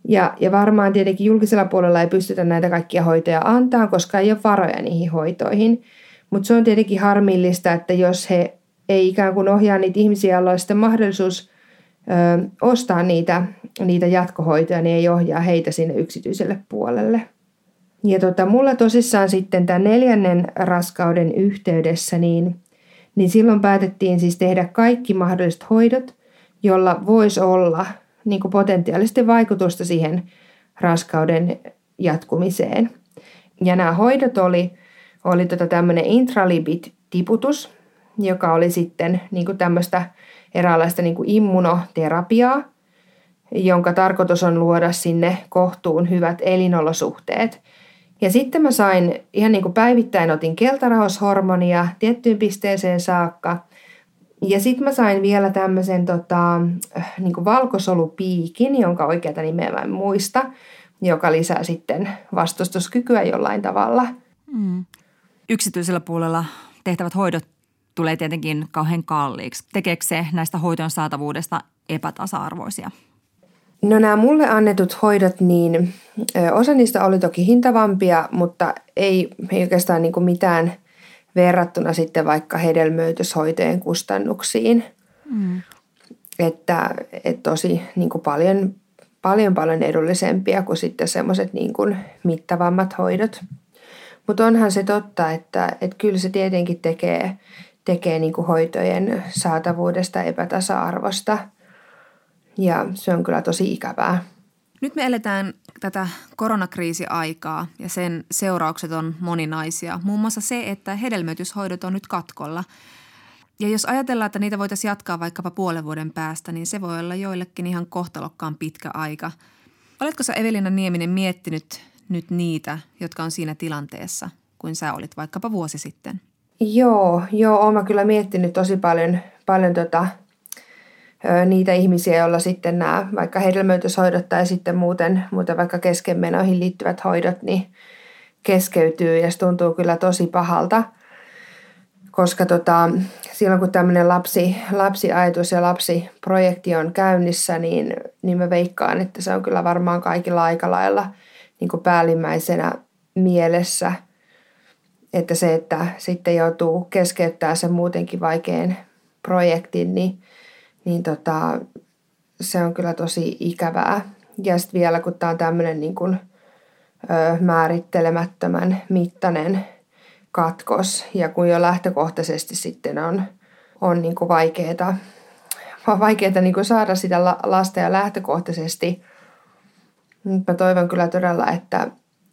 Ja, ja varmaan tietenkin julkisella puolella ei pystytä näitä kaikkia hoitoja antaa, koska ei ole varoja niihin hoitoihin. Mutta se on tietenkin harmillista, että jos he ei ikään kuin ohjaa niitä ihmisiä, joilla on sitten mahdollisuus ö, ostaa niitä niitä jatkohoitoja, niin ei ohjaa heitä sinne yksityiselle puolelle. Ja tota, mulla tosissaan sitten tämän neljännen raskauden yhteydessä, niin, niin silloin päätettiin siis tehdä kaikki mahdolliset hoidot, jolla voisi olla niin kuin potentiaalisesti vaikutusta siihen raskauden jatkumiseen. Ja nämä hoidot oli, oli tota tämmöinen intralibit-tiputus, joka oli sitten niin kuin tämmöistä eräänlaista niin kuin immunoterapiaa, jonka tarkoitus on luoda sinne kohtuun hyvät elinolosuhteet. Ja sitten mä sain ihan niin kuin päivittäin otin keltarahoshormonia tiettyyn pisteeseen saakka. Ja sitten mä sain vielä tämmöisen tota, niin kuin valkosolupiikin, jonka oikeata nimeä mä en muista, joka lisää sitten vastustuskykyä jollain tavalla. Mm. Yksityisellä puolella tehtävät hoidot tulee tietenkin kauhean kalliiksi. Tekeekö se näistä hoitojen saatavuudesta epätasa-arvoisia? No nämä mulle annetut hoidot, niin osa niistä oli toki hintavampia, mutta ei, ei oikeastaan niin mitään verrattuna sitten vaikka hedelmöityshoitojen kustannuksiin. Mm. Että, että tosi niin paljon, paljon paljon edullisempia kuin sitten semmoiset niin mittavammat hoidot. Mutta onhan se totta, että, että kyllä se tietenkin tekee, tekee niin kuin hoitojen saatavuudesta epätasa-arvosta. Ja se on kyllä tosi ikävää. Nyt me eletään tätä koronakriisiaikaa ja sen seuraukset on moninaisia. Muun muassa se, että hedelmöityshoidot on nyt katkolla. Ja jos ajatellaan, että niitä voitaisiin jatkaa vaikkapa puolen vuoden päästä, niin se voi olla joillekin ihan kohtalokkaan pitkä aika. Oletko sä Evelina Nieminen miettinyt nyt niitä, jotka on siinä tilanteessa, kuin sä olit vaikkapa vuosi sitten? Joo, joo, olen kyllä miettinyt tosi paljon, paljon tota, niitä ihmisiä, joilla sitten nämä vaikka hedelmöityshoidot tai sitten muuten, muuten vaikka keskenmenoihin liittyvät hoidot, niin keskeytyy ja se tuntuu kyllä tosi pahalta. Koska tota, silloin kun tämmöinen lapsi, lapsiajatus ja lapsiprojekti on käynnissä, niin, niin mä veikkaan, että se on kyllä varmaan kaikilla aika lailla niin päällimmäisenä mielessä. Että se, että sitten joutuu keskeyttää sen muutenkin vaikean projektin, niin niin tota, se on kyllä tosi ikävää. Ja sitten vielä kun tämä on tämmöinen niin kuin, ö, määrittelemättömän mittainen katkos ja kun jo lähtökohtaisesti sitten on, on niin vaikeaa, vaikeaa niin kuin saada sitä lasta ja lähtökohtaisesti. Nyt mä toivon kyllä todella, että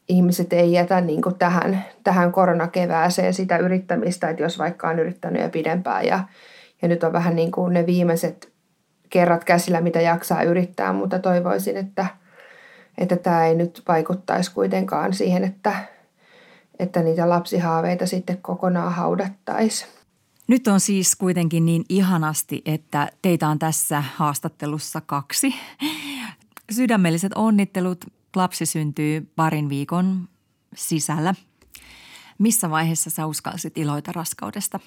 ihmiset ei jätä niin kuin tähän, tähän koronakevääseen sitä yrittämistä, että jos vaikka on yrittänyt jo pidempään ja ja nyt on vähän niin kuin ne viimeiset kerrat käsillä, mitä jaksaa yrittää, mutta toivoisin, että, että tämä ei nyt vaikuttaisi kuitenkaan siihen, että, että niitä lapsihaaveita sitten kokonaan haudattaisi. Nyt on siis kuitenkin niin ihanasti, että teitä on tässä haastattelussa kaksi. Sydämelliset onnittelut. Lapsi syntyy parin viikon sisällä. Missä vaiheessa sä uskalsit iloita raskaudesta?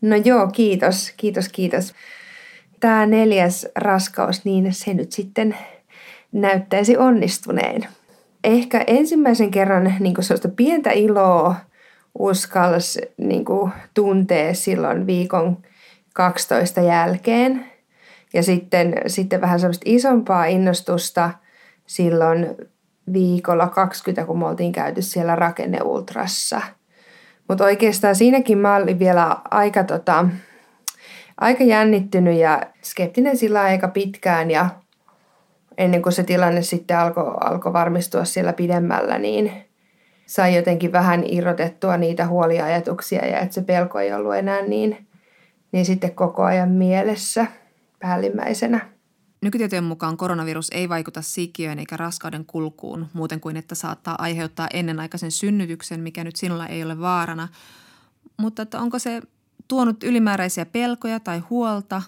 No joo, kiitos, kiitos, kiitos. Tämä neljäs raskaus, niin se nyt sitten näyttäisi onnistuneen. Ehkä ensimmäisen kerran niin sellaista pientä iloa uskalsi niin tuntee silloin viikon 12 jälkeen. Ja sitten, sitten vähän semmoista isompaa innostusta silloin viikolla 20, kun me oltiin käyty siellä rakenneultrassa – mutta oikeastaan siinäkin mä olin vielä aika, tota, aika jännittynyt ja skeptinen sillä aika pitkään ja ennen kuin se tilanne sitten alkoi alko varmistua siellä pidemmällä, niin sai jotenkin vähän irrotettua niitä huoliajatuksia ja että se pelko ei ollut enää niin, niin sitten koko ajan mielessä päällimmäisenä. Nykytietojen mukaan koronavirus ei vaikuta sikiöön eikä raskauden kulkuun muuten kuin, että saattaa aiheuttaa ennenaikaisen synnytyksen, mikä nyt sinulla ei ole vaarana. Mutta että onko se tuonut ylimääräisiä pelkoja tai huolta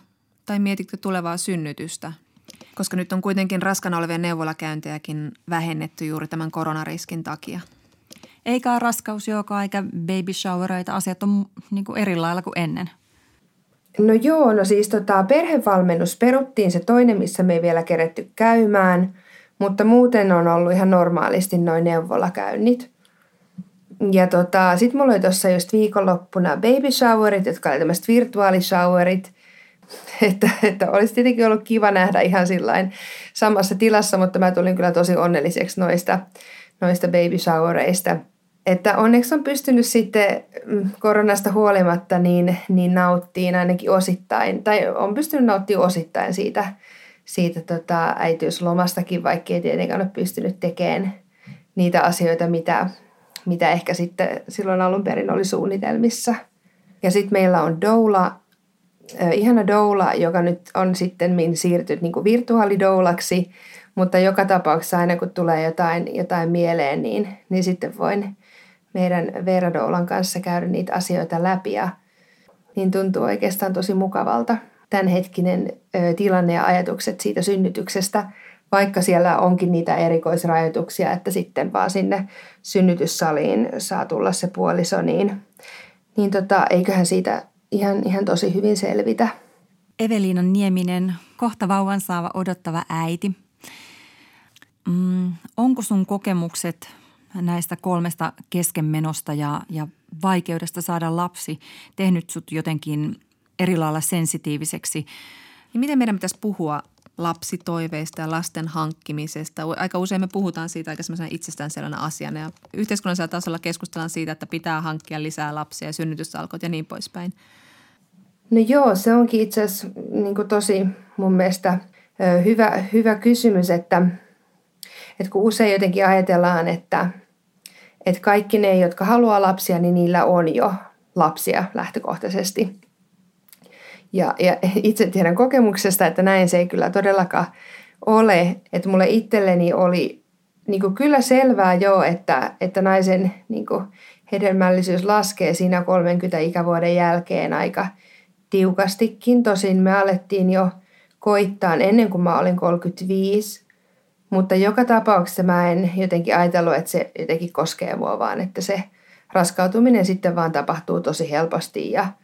tai mietitkö tulevaa synnytystä? Koska nyt on kuitenkin raskana olevia neuvolakäyntejäkin vähennetty juuri tämän koronariskin takia. Eikä raskaus joka eikä baby showereita. Asiat on niin kuin eri lailla kuin ennen – No joo, no siis tota, perhevalmennus peruttiin se toinen, missä me ei vielä keretty käymään, mutta muuten on ollut ihan normaalisti noin neuvolakäynnit. Ja tota, sitten mulla oli tuossa just viikonloppuna baby showerit, jotka oli tämmöiset virtuaalishowerit, *laughs* että, että olisi tietenkin ollut kiva nähdä ihan sillain samassa tilassa, mutta mä tulin kyllä tosi onnelliseksi noista, noista baby showereista – että onneksi on pystynyt sitten mm, koronasta huolimatta niin, niin nauttiin ainakin osittain, tai on pystynyt nauttimaan osittain siitä, siitä tota äitiyslomastakin, vaikka ei tietenkään ole pystynyt tekemään niitä asioita, mitä, mitä ehkä sitten silloin alun perin oli suunnitelmissa. Ja sitten meillä on doula, äh, ihana doula, joka nyt on sitten siirtynyt niin virtuaalidoulaksi, mutta joka tapauksessa aina kun tulee jotain, jotain mieleen, niin, niin sitten voin meidän Veera Doulan kanssa käydä niitä asioita läpi ja niin tuntuu oikeastaan tosi mukavalta tämänhetkinen tilanne ja ajatukset siitä synnytyksestä, vaikka siellä onkin niitä erikoisrajoituksia, että sitten vaan sinne synnytyssaliin saa tulla se puoliso, niin, niin tota, eiköhän siitä ihan, ihan tosi hyvin selvitä. Eveliina Nieminen, kohta vauvan saava odottava äiti. Mm, onko sun kokemukset näistä kolmesta keskenmenosta ja, ja vaikeudesta saada lapsi tehnyt sut jotenkin eri lailla sensitiiviseksi. Niin miten meidän pitäisi puhua lapsitoiveista ja lasten hankkimisesta. Aika usein me puhutaan siitä aika semmoisena itsestäänselvänä asiana ja yhteiskunnallisella tasolla keskustellaan siitä, että pitää hankkia lisää lapsia ja synnytysalkot ja niin poispäin. No joo, se onkin itse asiassa niin tosi mun mielestä hyvä, hyvä kysymys, että, että kun usein jotenkin ajatellaan, että, että kaikki ne, jotka haluaa lapsia, niin niillä on jo lapsia lähtökohtaisesti. Ja, ja itse tiedän kokemuksesta, että näin se ei kyllä todellakaan ole. Että mulle itselleni oli niin kuin kyllä selvää jo, että, että naisen niin kuin hedelmällisyys laskee siinä 30 ikävuoden jälkeen aika tiukastikin. Tosin me alettiin jo koittaa ennen kuin mä olin 35. Mutta joka tapauksessa mä en jotenkin ajatellut, että se jotenkin koskee mua, vaan että se raskautuminen sitten vaan tapahtuu tosi helposti ja –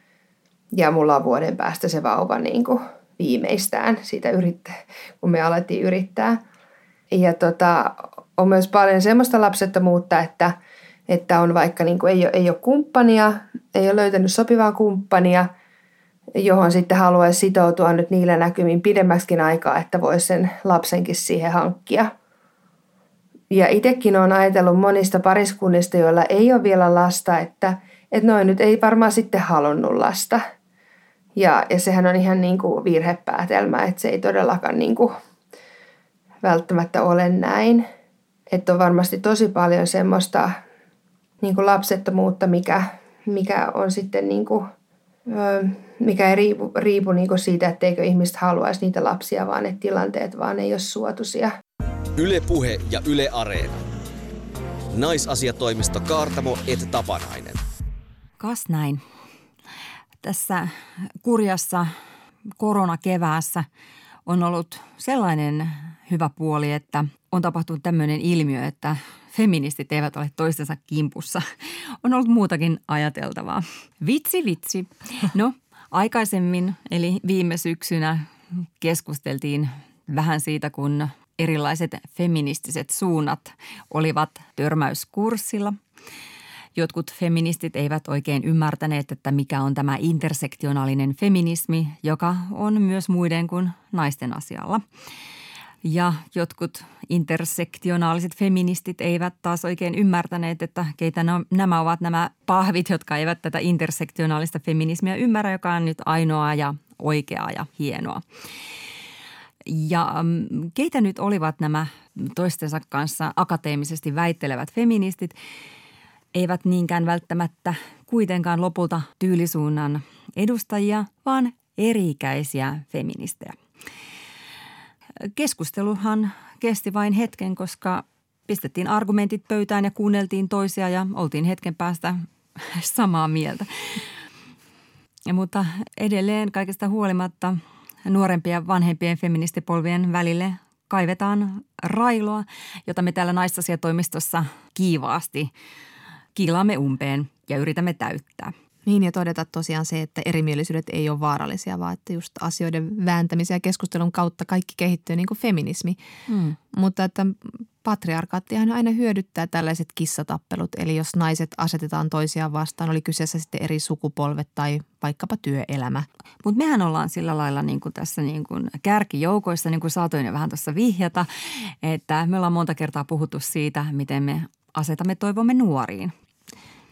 ja mulla on vuoden päästä se vauva niin kuin viimeistään siitä yrittää, kun me alettiin yrittää. Ja tota, on myös paljon semmoista lapsettomuutta, että, että on vaikka niin kuin ei, ole, ei ole kumppania, ei ole löytänyt sopivaa kumppania, johon sitten haluaisi sitoutua nyt niillä näkymin pidemmäksikin aikaa, että voisi sen lapsenkin siihen hankkia. Ja itsekin olen ajatellut monista pariskunnista, joilla ei ole vielä lasta, että, että noin nyt ei varmaan sitten halunnut lasta – ja, ja sehän on ihan niin kuin virhepäätelmä, että se ei todellakaan niin kuin välttämättä ole näin. Että on varmasti tosi paljon semmoista niin kuin lapsettomuutta, mikä, mikä on sitten niin kuin, mikä ei riipu, riipu niin kuin siitä, etteikö ihmiset haluaisi niitä lapsia, vaan että tilanteet vaan ei ole suotuisia. Yle Puhe ja Yle Areena. Naisasiatoimisto Kaartamo et Tapanainen. Kas näin tässä kurjassa koronakeväässä on ollut sellainen hyvä puoli, että on tapahtunut tämmöinen ilmiö, että feministit eivät ole toistensa kimpussa. On ollut muutakin ajateltavaa. Vitsi, vitsi. No, aikaisemmin, eli viime syksynä keskusteltiin vähän siitä, kun erilaiset feministiset suunnat olivat törmäyskurssilla – Jotkut feministit eivät oikein ymmärtäneet, että mikä on tämä intersektionaalinen feminismi, joka on myös muiden kuin naisten asialla. Ja jotkut intersektionaaliset feministit eivät taas oikein ymmärtäneet, että keitä nämä ovat nämä pahvit, jotka eivät tätä intersektionaalista feminismiä ymmärrä, joka on nyt ainoa ja oikeaa ja hienoa. Ja mm, keitä nyt olivat nämä toistensa kanssa akateemisesti väittelevät feministit – eivät niinkään välttämättä kuitenkaan lopulta tyylisuunnan edustajia, vaan eri-ikäisiä feministejä. Keskusteluhan kesti vain hetken, koska pistettiin argumentit pöytään ja kuunneltiin toisia ja oltiin hetken päästä *laughs* samaa mieltä. Ja, mutta edelleen kaikesta huolimatta nuorempien vanhempien feministipolvien välille kaivetaan railoa, jota me täällä naisasiatoimistossa kiivaasti kiilaamme umpeen ja yritämme täyttää. Niin ja todeta tosiaan se, että erimielisyydet ei ole vaarallisia, vaan että just asioiden vääntämisen ja keskustelun kautta kaikki kehittyy niin kuin feminismi. Mm. Mutta että patriarkaattihan aina hyödyttää tällaiset kissatappelut, eli jos naiset asetetaan toisiaan vastaan, oli kyseessä sitten eri sukupolvet tai vaikkapa työelämä. Mutta mehän ollaan sillä lailla niin kuin tässä niin kuin kärkijoukoissa, niin kuin saatoin jo vähän tuossa vihjata, että me ollaan monta kertaa puhuttu siitä, miten me asetamme toivomme nuoriin.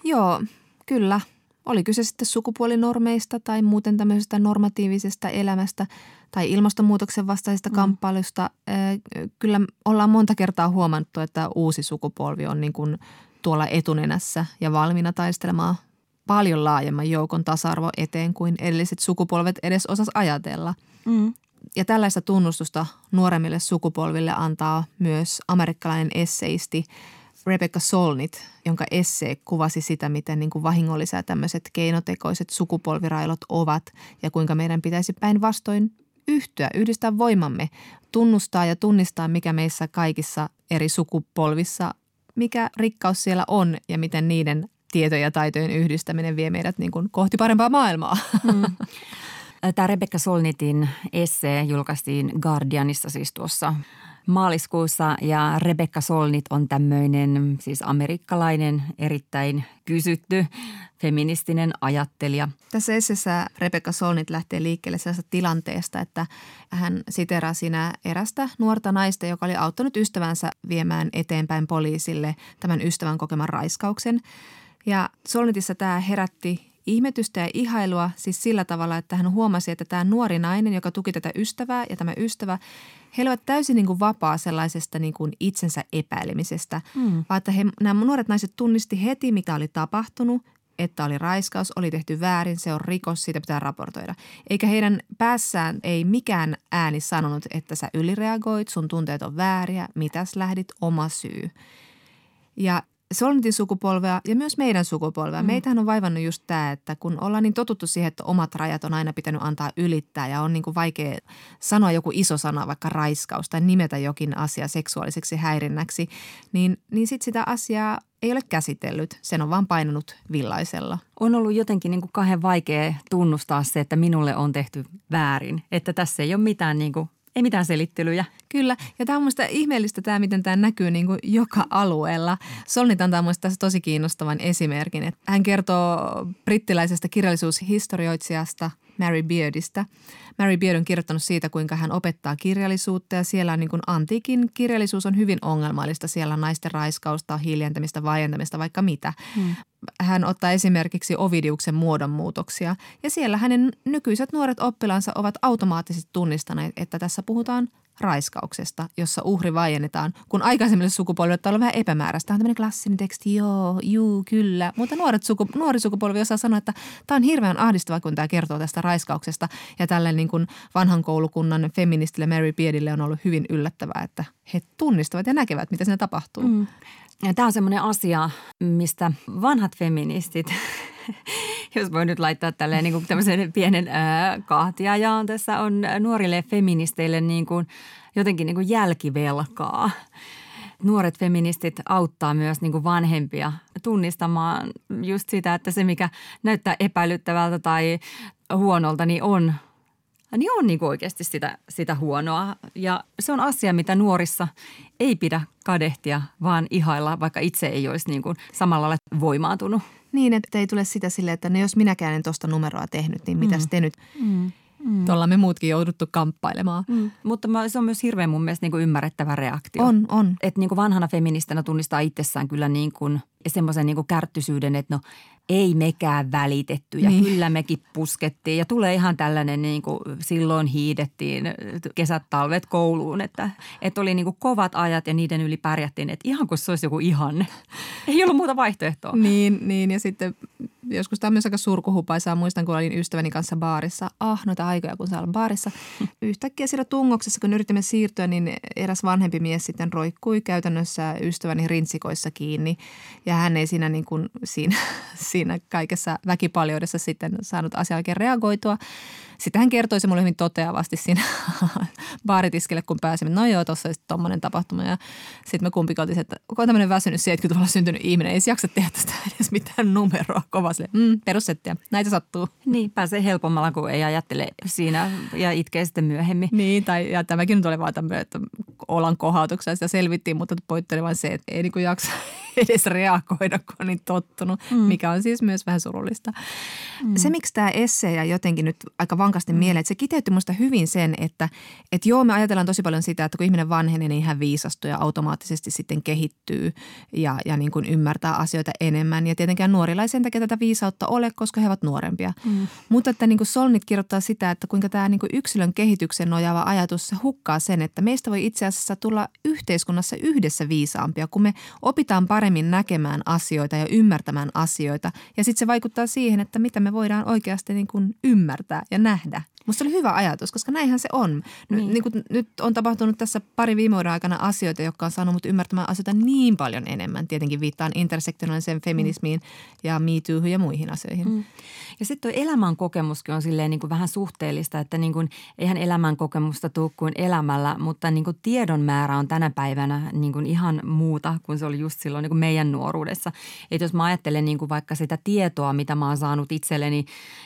Joo, kyllä. Oli kyse sitten sukupuolinormeista tai muuten tämmöisestä normatiivisesta elämästä tai ilmastonmuutoksen vastaisesta mm. kamppailusta. Kyllä ollaan monta kertaa huomattu, että uusi sukupolvi on niin kuin tuolla etunenässä ja valmiina taistelemaan paljon laajemman joukon tasa-arvo eteen kuin edelliset sukupolvet edes osas ajatella. Mm. Ja tällaista tunnustusta nuoremmille sukupolville antaa myös amerikkalainen esseisti Rebecca Solnit, jonka essee kuvasi sitä, miten niin kuin vahingollisia tämmöiset keinotekoiset sukupolvirailot ovat ja kuinka meidän pitäisi päinvastoin yhtyä, yhdistää voimamme, tunnustaa ja tunnistaa, mikä meissä kaikissa eri sukupolvissa, mikä rikkaus siellä on ja miten niiden tietojen ja taitojen yhdistäminen vie meidät niin kuin kohti parempaa maailmaa. Mm. *laughs* Tämä Rebecca Solnitin essee julkaistiin Guardianissa siis tuossa maaliskuussa ja Rebecca Solnit on tämmöinen siis amerikkalainen erittäin kysytty feministinen ajattelija. Tässä esseessä Rebecca Solnit lähtee liikkeelle sellaisesta tilanteesta, että hän siteraa siinä erästä nuorta naista, joka oli auttanut ystävänsä viemään eteenpäin poliisille tämän ystävän kokeman raiskauksen. Ja Solnitissa tämä herätti ihmetystä ja ihailua siis sillä tavalla, että hän huomasi, että tämä nuori nainen, joka tuki tätä ystävää ja tämä ystävä, he olivat täysin niin kuin vapaa sellaisesta niin kuin itsensä epäilemisestä, mm. vaan että he, nämä nuoret naiset tunnisti heti, mikä oli tapahtunut, että oli raiskaus, oli tehty väärin, se on rikos, siitä pitää raportoida. Eikä heidän päässään ei mikään ääni sanonut, että sä ylireagoit, sun tunteet on vääriä, mitäs lähdit, oma syy. Ja Solnitin sukupolvea ja myös meidän sukupolvea. Mm. Meitähän on vaivannut just tämä, että kun ollaan niin totuttu siihen, että omat rajat on aina pitänyt antaa ylittää ja on niin kuin vaikea sanoa joku iso sana, vaikka raiskaus tai nimetä jokin asia seksuaaliseksi häirinnäksi, niin, niin sitten sitä asiaa ei ole käsitellyt. Sen on vaan painanut villaisella. On ollut jotenkin niin kuin kahden vaikea tunnustaa se, että minulle on tehty väärin. Että tässä ei ole mitään niin kuin ei mitään selittelyjä. Kyllä, ja tämä on minusta ihmeellistä tämä, miten tämä näkyy niin kuin joka alueella. Solnit antaa minusta tässä tosi kiinnostavan esimerkin. Että hän kertoo brittiläisestä kirjallisuushistorioitsijasta Mary Beardista. Mary Beard on kirjoittanut siitä, kuinka hän opettaa kirjallisuutta ja siellä on niin kuin antiikin kirjallisuus on hyvin ongelmallista. Siellä on naisten raiskausta, hiljentämistä, vaientamista, vaikka mitä. Hmm hän ottaa esimerkiksi Ovidiuksen muodonmuutoksia ja siellä hänen nykyiset nuoret oppilaansa ovat automaattisesti tunnistaneet, että tässä puhutaan raiskauksesta, jossa uhri vaiennetaan, kun aikaisemmille sukupolville on vähän epämääräistä. Tämä on tämmöinen klassinen teksti, joo, juu, kyllä. Mutta nuoret suku, nuori sukupolvi osaa sanoa, että tämä on hirveän ahdistavaa, kun tämä kertoo tästä raiskauksesta. Ja tälle niin kuin vanhan koulukunnan feministille Mary Beardille on ollut hyvin yllättävää, että he tunnistavat ja näkevät, mitä siinä tapahtuu. Mm. Ja tämä on semmoinen asia, mistä vanhat feministit, *laughs* jos voi nyt laittaa tälleen niin kuin tämmöisen pienen ää, kahtiajaan tässä, on nuorille feministeille niin kuin jotenkin niin kuin jälkivelkaa. Nuoret feministit auttaa myös niin kuin vanhempia tunnistamaan just sitä, että se mikä näyttää epäilyttävältä tai huonolta, niin on niin on niin oikeasti sitä, sitä huonoa. Ja se on asia, mitä nuorissa ei pidä kadehtia, vaan ihailla, vaikka itse ei olisi niin kuin samalla lailla voimaantunut. Niin, että ei tule sitä silleen, että no jos minäkään en tuosta numeroa tehnyt, niin mitäs mm. te nyt? Mm. Mm. Tuolla me muutkin jouduttu kamppailemaan. Mm. Mutta se on myös hirveän mun mielestä niin kuin ymmärrettävä reaktio. On, on. Että niin kuin vanhana feministinä tunnistaa itsessään kyllä niin kuin semmoisen niin kuin kärttysyyden, että no ei mekään välitetty ja niin. kyllä mekin puskettiin. Ja tulee ihan tällainen niin kuin silloin hiidettiin kesät, talvet kouluun, että, että oli niin kuin kovat ajat ja niiden yli pärjättiin, että ihan kuin se olisi joku ihanne. *laughs* Ei ollut muuta vaihtoehtoa. Niin, niin ja sitten joskus tämä on myös aika surkuhupaisaa. Muistan, kun olin ystäväni kanssa baarissa. Ah, noita aikoja, kun sä olin baarissa. *laughs* Yhtäkkiä siellä tungoksessa, kun yritimme siirtyä, niin eräs vanhempi mies sitten roikkui käytännössä ystäväni rintsikoissa kiinni. Ja hän ei siinä, niin kuin, siinä, *laughs* siinä kaikessa väkipaljoudessa sitten saanut asiaa oikein reagoitua. Sitten hän kertoi se mulle hyvin toteavasti siinä *laughs* baaritiskille, kun pääsimme. No joo, tuossa olisi tuommoinen tapahtuma. Ja sitten me kumpikin oltiin, että onko tämmöinen väsynyt 70-luvulla syntynyt ihminen, ei se jaksa tehdä tästä *laughs* edes mitään numeroa kovasti. Mm, perussettiä, näitä sattuu. Niin, pääsee helpommalla, kun ei ajattele siinä ja itkee sitten myöhemmin. Niin, tai ja tämäkin nyt oli vaan tämmöinen, että olan kohautuksessa sitä selvittiin, mutta pointti vain se, että ei niin jaksa *laughs* edes reagoida, kun on niin tottunut, mm. mikä on siis myös vähän surullista. Mm. Se, miksi tämä ja jotenkin nyt aika vankasti mm. mieleen, että se kiteytti minusta hyvin sen, että, että joo, me ajatellaan tosi paljon sitä, että kun ihminen vanhenee, niin hän viisastuu ja automaattisesti sitten kehittyy ja, ja niin kuin ymmärtää asioita enemmän. Ja tietenkään nuorilla ei sen takia tätä viisautta ole, koska he ovat nuorempia. Mm. Mutta että niin kuin Solnit kirjoittaa sitä, että kuinka tämä niin kuin yksilön kehityksen nojaava ajatus hukkaa sen, että meistä voi itse asiassa tulla yhteiskunnassa yhdessä viisaampia, kun me opitaan paremmin näkemään asioita ja ymmärtämään asioita. Ja sitten se vaikuttaa siihen, että mitä me voidaan oikeasti niin kuin ymmärtää ja nähdä. Musta oli hyvä ajatus, koska näinhän se on. Niin. Niin kuin nyt on tapahtunut tässä pari viime vuoden aikana asioita, jotka on saanut mut ymmärtämään asioita niin paljon enemmän. Tietenkin viittaan intersektionaaliseen feminismiin mm. ja Me Too ja muihin asioihin. Mm. Ja sitten tuo elämän kokemuskin on silleen niin kuin vähän suhteellista, että niin kuin, eihän elämän kokemusta tule kuin elämällä, mutta niin kuin tiedon määrä on tänä päivänä niin kuin ihan muuta kuin se oli just silloin niin kuin meidän nuoruudessa. Että jos mä ajattelen niin kuin vaikka sitä tietoa, mitä mä oon saanut itselleni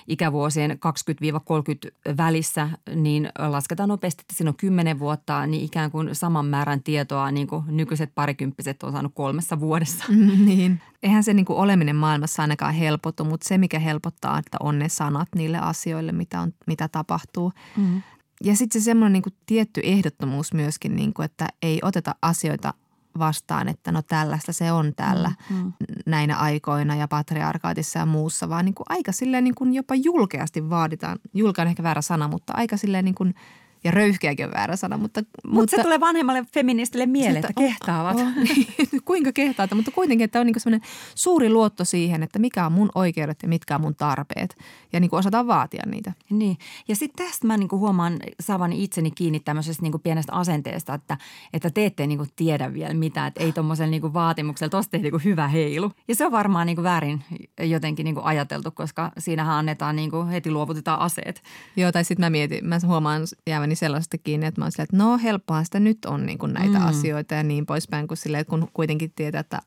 ikävuosien 20-30 välissä, niin lasketaan nopeasti, että siinä on kymmenen vuotta, niin ikään kuin saman määrän tietoa niin kuin nykyiset parikymppiset on saanut kolmessa vuodessa. Mm, niin. Eihän se niin kuin oleminen maailmassa ainakaan helpotu, mutta se mikä helpottaa, että on ne sanat niille asioille, mitä, on, mitä tapahtuu. Mm. Ja sitten se semmoinen niin tietty ehdottomuus myöskin, niin kuin, että ei oteta asioita vastaan, että no tällaista se on täällä mm, mm. näinä aikoina ja patriarkaatissa ja muussa, vaan niin kuin aika silleen niin kuin jopa julkeasti vaaditaan, julke on ehkä väärä sana, mutta aika silleen niin kuin – ja röyhkeäkin on väärä sana. Mutta, Mut mutta se tulee vanhemmalle feministille mieleen, että kehtaavat. Oh, oh, *laughs* kuinka kehtaata, mutta kuitenkin, että on niin semmoinen suuri luotto siihen, että mikä on mun oikeudet ja mitkä on mun tarpeet. Ja niin kuin osataan vaatia niitä. Niin. Ja sitten tästä mä niin kuin huomaan saavani itseni kiinni tämmöisestä niin kuin pienestä asenteesta, että, että te ette niin kuin tiedä vielä mitään. Että ei tuommoisella niin vaatimuksella, tuosta niin kuin hyvä heilu. Ja se on varmaan niin kuin väärin jotenkin niin kuin ajateltu, koska siinähän annetaan niin kuin heti luovutetaan aseet. Joo, tai sitten mä mietin, mä huomaan jäävän itseni sellaista kiinni, että mä oon silleen, että no helppoa sitä nyt on niin kuin näitä mm. asioita ja niin poispäin, kun, silleen, kun kuitenkin tietää, että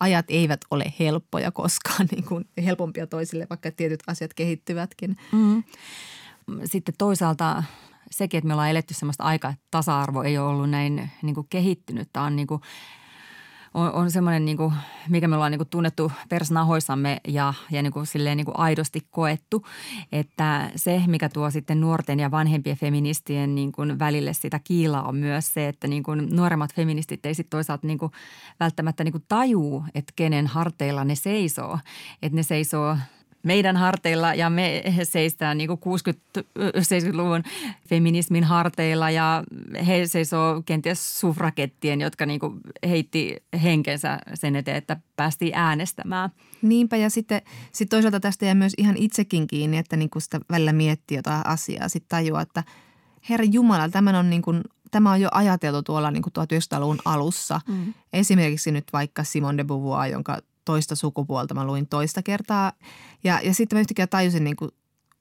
ajat eivät ole helppoja koskaan, *laughs* niin kuin helpompia toisille, vaikka tietyt asiat kehittyvätkin. Mm. Sitten toisaalta sekin, että me ollaan eletty sellaista aikaa, että tasa-arvo ei ole ollut näin niin kuin kehittynyt. Tämä on niin kuin – on, on semmoinen, niin kuin, mikä me ollaan niin kuin tunnettu persnahoissamme ja, ja niin kuin, silleen, niin kuin aidosti koettu, että se, mikä tuo sitten nuorten ja vanhempien feministien niin kuin välille sitä kiilaa on myös se, että niin kuin nuoremmat feministit ei sitten toisaalta niin kuin välttämättä niin kuin tajuu, että kenen harteilla ne seisoo. Että ne seisoo meidän harteilla ja me seistään niin 60-70-luvun feminismin harteilla ja he seisoo kenties sufrakettien, jotka niin heitti henkensä sen eteen, että päästiin äänestämään. Niinpä ja sitten sit toisaalta tästä jää myös ihan itsekin kiinni, että niin sitä välillä miettii jotain asiaa, sitten tajua, että Herra Jumala, tämän on niin kuin tämä on jo ajateltu tuolla niin kuin 1900-luvun alussa. Mm. Esimerkiksi nyt vaikka Simone de Beauvoir, jonka toista sukupuolta. Mä luin toista kertaa ja, ja sitten mä yhtäkkiä tajusin niin kuin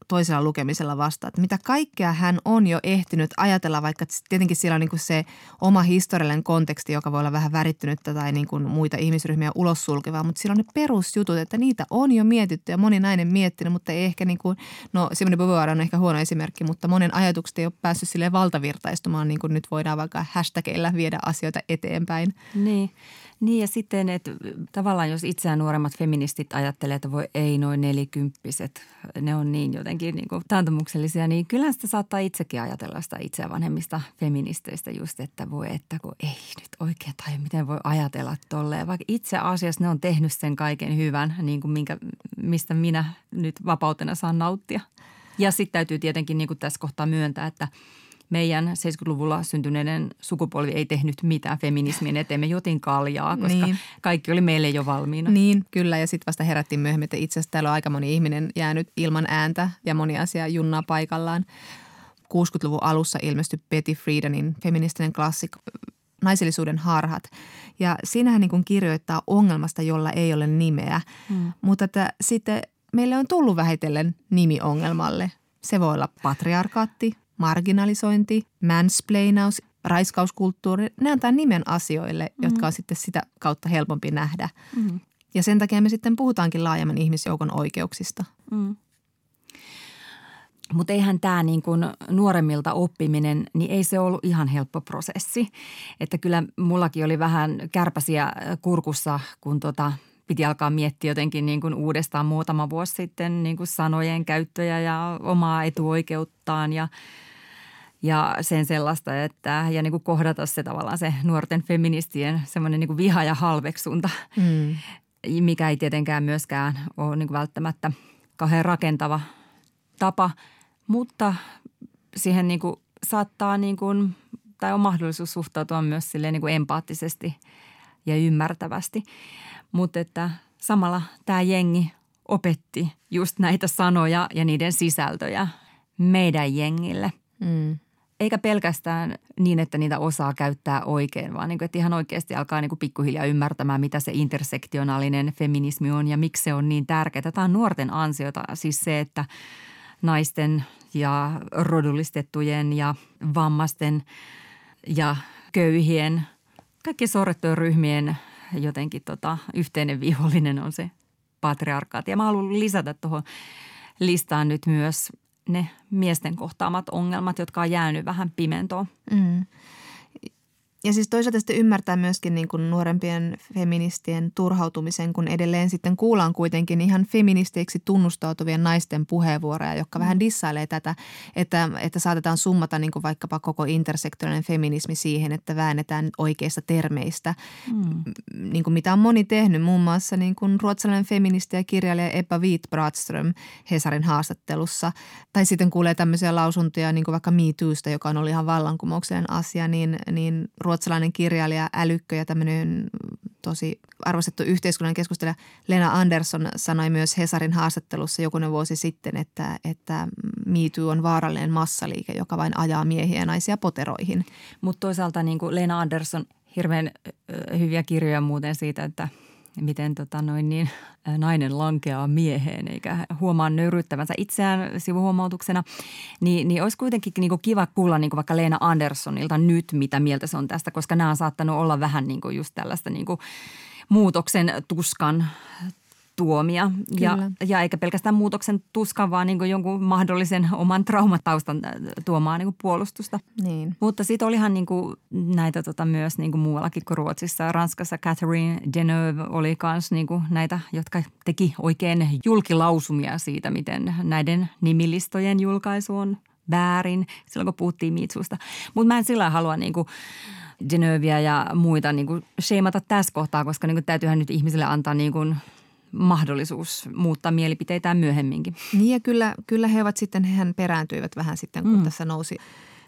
toisella lukemisella vasta, että mitä kaikkea hän on jo ehtinyt ajatella, vaikka tietenkin siellä on niin kuin se oma historiallinen konteksti, joka voi olla vähän värittynyttä tai niin kuin muita ihmisryhmiä ulos sulkevaa, mutta siellä on ne perusjutut, että niitä on jo mietitty ja moni nainen miettinyt, mutta ei ehkä niin kuin, no Simone Beauvoir on ehkä huono esimerkki, mutta monen ajatukset ei ole päässyt sille valtavirtaistumaan, niin kuin nyt voidaan vaikka hashtagilla viedä asioita eteenpäin. Niin. Niin ja sitten, että tavallaan jos itseään nuoremmat feministit ajattelee, että voi ei noin nelikymppiset, ne on niin jotenkin niin kuin taantumuksellisia, niin kyllä sitä saattaa itsekin ajatella sitä itseä vanhemmista feministeistä just, että voi että kun ei nyt oikein tai miten voi ajatella tolleen. Vaikka itse asiassa ne on tehnyt sen kaiken hyvän, niin kuin minkä, mistä minä nyt vapautena saan nauttia. Ja sitten täytyy tietenkin niin kuin tässä kohtaa myöntää, että – meidän 70-luvulla syntyneiden sukupolvi ei tehnyt mitään feminismin eteen. Me jotin kaljaa, koska niin. kaikki oli meille jo valmiina. Niin, kyllä. Ja sitten vasta herättiin myöhemmin, että itse asiassa täällä on aika moni ihminen jäänyt ilman ääntä ja moni asia junnaa paikallaan. 60-luvun alussa ilmestyi Betty Friedanin feministinen klassikko naisellisuuden harhat. Ja siinähän niin kuin kirjoittaa ongelmasta, jolla ei ole nimeä. Hmm. Mutta että sitten meille on tullut vähitellen nimi ongelmalle. Se voi olla patriarkaatti, marginalisointi, mansplainaus, raiskauskulttuuri, ne antaa nimen asioille, mm. jotka on sitten sitä kautta helpompi nähdä. Mm. Ja sen takia me sitten puhutaankin laajemman ihmisjoukon oikeuksista. Mm. Mutta eihän tämä niin kuin nuoremmilta oppiminen, niin ei se ollut ihan helppo prosessi. Että kyllä mullakin oli vähän kärpäsiä kurkussa, kun tota, piti alkaa miettiä jotenkin niin kuin uudestaan muutama vuosi sitten niin kuin sanojen käyttöjä ja omaa etuoikeuttaan ja – ja sen sellaista, että ja niin kuin kohdata se tavallaan se nuorten feministien semmoinen niin kuin viha ja halveksunta, mm. mikä ei tietenkään myöskään ole niin kuin välttämättä kauhean rakentava tapa, mutta siihen niin kuin saattaa niin kuin, tai on mahdollisuus suhtautua myös silleen niin kuin empaattisesti ja ymmärtävästi. Mutta että samalla tämä jengi opetti just näitä sanoja ja niiden sisältöjä meidän jengille. Mm eikä pelkästään niin, että niitä osaa käyttää oikein, vaan niin kuin, että ihan oikeasti alkaa niin kuin pikkuhiljaa ymmärtämään, mitä se intersektionaalinen feminismi on ja miksi se on niin tärkeää. Tämä on nuorten ansiota, siis se, että naisten ja rodullistettujen ja vammaisten ja köyhien, kaikki sorrettujen ryhmien jotenkin tota, yhteinen vihollinen on se patriarkaat. Ja mä haluan lisätä tuohon listaan nyt myös ne miesten kohtaamat ongelmat, jotka on jäänyt vähän pimentoon. Mm. Ja siis toisaalta sitten ymmärtää myöskin niin kuin nuorempien feministien turhautumisen, kun edelleen sitten kuullaan kuitenkin ihan feministeiksi tunnustautuvien naisten puheenvuoroja, jotka mm. vähän dissailee tätä, että, että saatetaan summata niin kuin vaikkapa koko intersektorinen feminismi siihen, että väännetään oikeista termeistä, mm. niin kuin mitä on moni tehnyt, muun muassa niin kuin ruotsalainen feministi ja kirjailija Ebba Witt-Bradström Hesarin haastattelussa. Tai sitten kuulee tämmöisiä lausuntoja niin kuin vaikka Me Toosta, joka on ollut ihan vallankumouksellinen asia, niin, niin ruotsalainen kirjailija, älykkö ja tämmöinen tosi arvostettu yhteiskunnan keskustelija Lena Andersson sanoi myös Hesarin haastattelussa jokunen vuosi sitten, että, että MeToo on vaarallinen massaliike, joka vain ajaa miehiä ja naisia poteroihin. Mutta toisaalta niin kuin Lena Andersson hirveän hyviä kirjoja muuten siitä, että – miten tota noin niin, nainen lankeaa mieheen eikä huomaa nöyryttävänsä itseään sivuhuomautuksena, niin, niin olisi kuitenkin niin kuin kiva kuulla niin kuin vaikka Leena Anderssonilta nyt, mitä mieltä se on tästä, koska nämä on saattanut olla vähän niin kuin just tällaista niin kuin muutoksen tuskan tuomia. Ja, ja eikä pelkästään muutoksen tuskan, vaan niin jonkun mahdollisen oman traumataustan äh, tuomaa niin puolustusta. Niin. Mutta sitten olihan niin kuin näitä tota myös niin kuin muuallakin kuin Ruotsissa. Ranskassa Catherine Deneuve oli myös niin näitä, jotka teki oikein julkilausumia siitä, miten näiden nimilistojen julkaisu on väärin silloin, kun puhuttiin Mitsusta. Mutta mä en sillä halua niin kuin Genövia ja muita niin kuin sheimata tässä kohtaa, koska niin kuin täytyyhän nyt ihmisille antaa niin kuin mahdollisuus muuttaa mielipiteitään myöhemminkin. Niin ja kyllä, kyllä he ovat sitten, hehän perääntyivät vähän sitten, kun mm. tässä nousi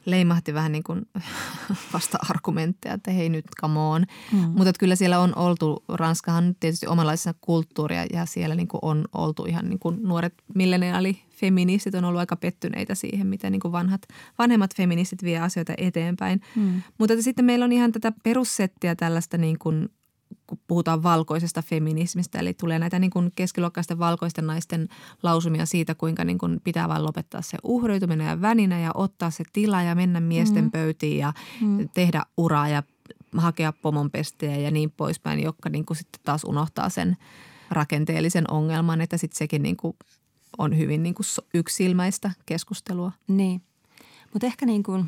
leimahti vähän niin kuin *laughs* vasta-argumentteja, että hei nyt come on. Mm. Mutta kyllä siellä on oltu, Ranskahan tietysti omanlaisena kulttuuria ja siellä niin kuin on oltu ihan niin kuin nuoret milleniaali-feministit on ollut aika pettyneitä siihen, miten niin kuin vanhat, vanhemmat feministit vie asioita eteenpäin. Mm. Mutta sitten meillä on ihan tätä perussettiä tällaista niin kuin kun puhutaan valkoisesta feminismistä, eli tulee näitä niin kuin keskiluokkaisten valkoisten naisten lausumia siitä, kuinka niin kuin pitää vain lopettaa se uhriutuminen ja väninä ja ottaa se tila ja mennä miesten mm. pöytiin ja mm. tehdä uraa ja hakea pomonpestejä ja niin poispäin, jotka niin kuin sitten taas unohtaa sen rakenteellisen ongelman, että sitten sekin niin kuin on hyvin niin kuin yksilmäistä keskustelua. Niin, mutta ehkä niin kuin